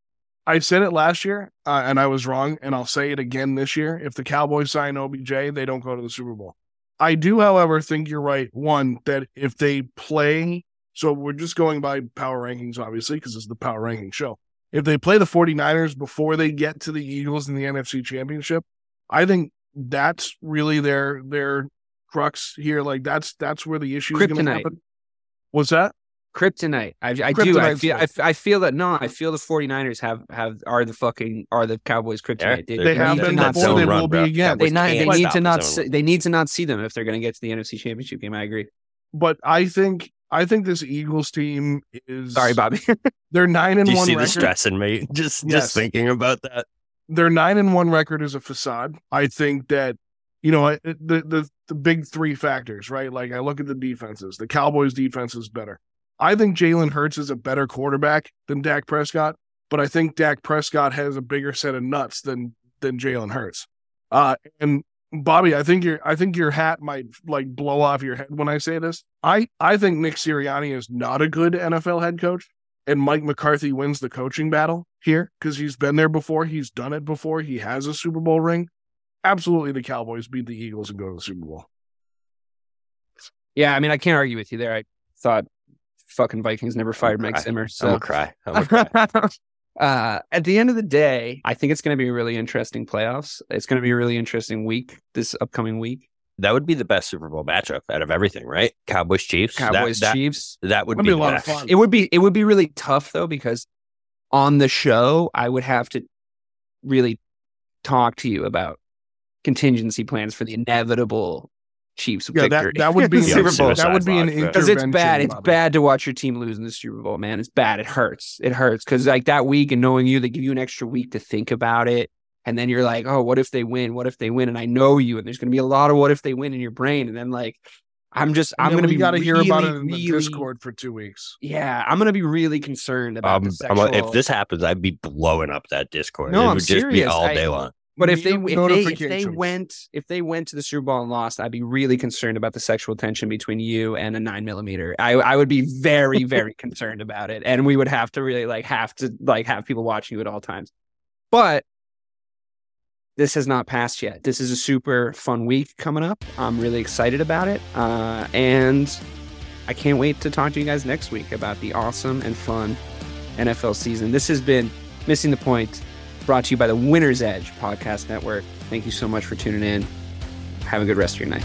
I said it last year, uh, and I was wrong, and I'll say it again this year. If the Cowboys sign OBJ, they don't go to the Super Bowl. I do, however, think you're right. One, that if they play, so we're just going by power rankings, obviously, because it's the power ranking show. If they play the 49ers before they get to the Eagles in the NFC Championship, I think that's really their their crux here. Like that's that's where the issue is going to happen. What's that? Kryptonite. I, I do. I feel. I. I feel that. No, I feel the 49ers have have are the fucking are the Cowboys kryptonite. Yeah, They, They they have need to been not. before, zone they run, will be bro. again. They, not, they need to the not. zone. See, they need to not see them if they're going to get to the NFC Championship game. I agree. But I think I think this Eagles team is Sorry, Bobby. They're nine and Do you one see the record. stress in me? Just Yes. just thinking about that. Their nine and one record is a facade. I think that you know the the the big three factors, right? Like I look at the defenses. The Cowboys' defense is better. I think Jalen Hurts is a better quarterback than Dak Prescott, but I think Dak Prescott has a bigger set of nuts than than Jalen Hurts. Uh, and Bobby, I think your I think your hat might like blow off your head when I say this. I I think Nick Sirianni is not a good NFL head coach. and Mike McCarthy wins the coaching battle here because he's been there before, he's done it before, he has a Super Bowl ring. Absolutely, the Cowboys beat the Eagles and go to the Super Bowl. Yeah, I mean, I can't argue with you there. I thought fucking Vikings never fired Mike. Zimmer. I'm So gonna cry. I'm gonna cry. uh, at the end of the day, I think it's going to be a really interesting playoffs. It's going to be a really interesting week this upcoming week. that would be the best Super Bowl matchup out of everything, right? Cowboys Chiefs. Cowboys that, Chiefs. That would That'd be, be a lot the of fun. It would be it would be really tough though because on the show I would have to really talk to you about contingency plans for the inevitable Chiefs Yeah, victory. that, that would be the Super Bowl. that would be an Suicide because it's bad. It's bad to watch your team lose in the Super Bowl, man. It's bad. It hurts. It hurts because like that week and knowing you, they give you an extra week to think about it, and then you're like, oh, what if they win? What if they win? And I know you, and there's going to be a lot of what if they win in your brain, and then like, I'm just, I'm going to we be got to hear about it in the really- Discord for two weeks. Yeah, I'm going to be really concerned about Um, the I'm sexual. if this happens, I'd be blowing up that Discord. No, it I'm would just be serious. all I- day long. But if they if they if they went if they went to the Super Bowl and lost, I'd be really concerned about the sexual tension between you and a nine millimeter. I I would be very very concerned about it, and we would have to really like have to like have people watching you at all times. But this has not passed yet. This is a super fun week coming up. I'm really excited about it, uh, and I can't wait to talk to you guys next week about the awesome and fun NFL season. This has been missing the point brought to you by the Winner's Edge Podcast Network. Thank you so much for tuning in. Have a good rest of your night.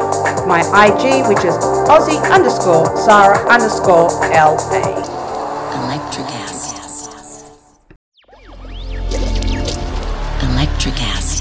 My IG, which is Aussie underscore Sarah underscore LA. Electricast. Electricast.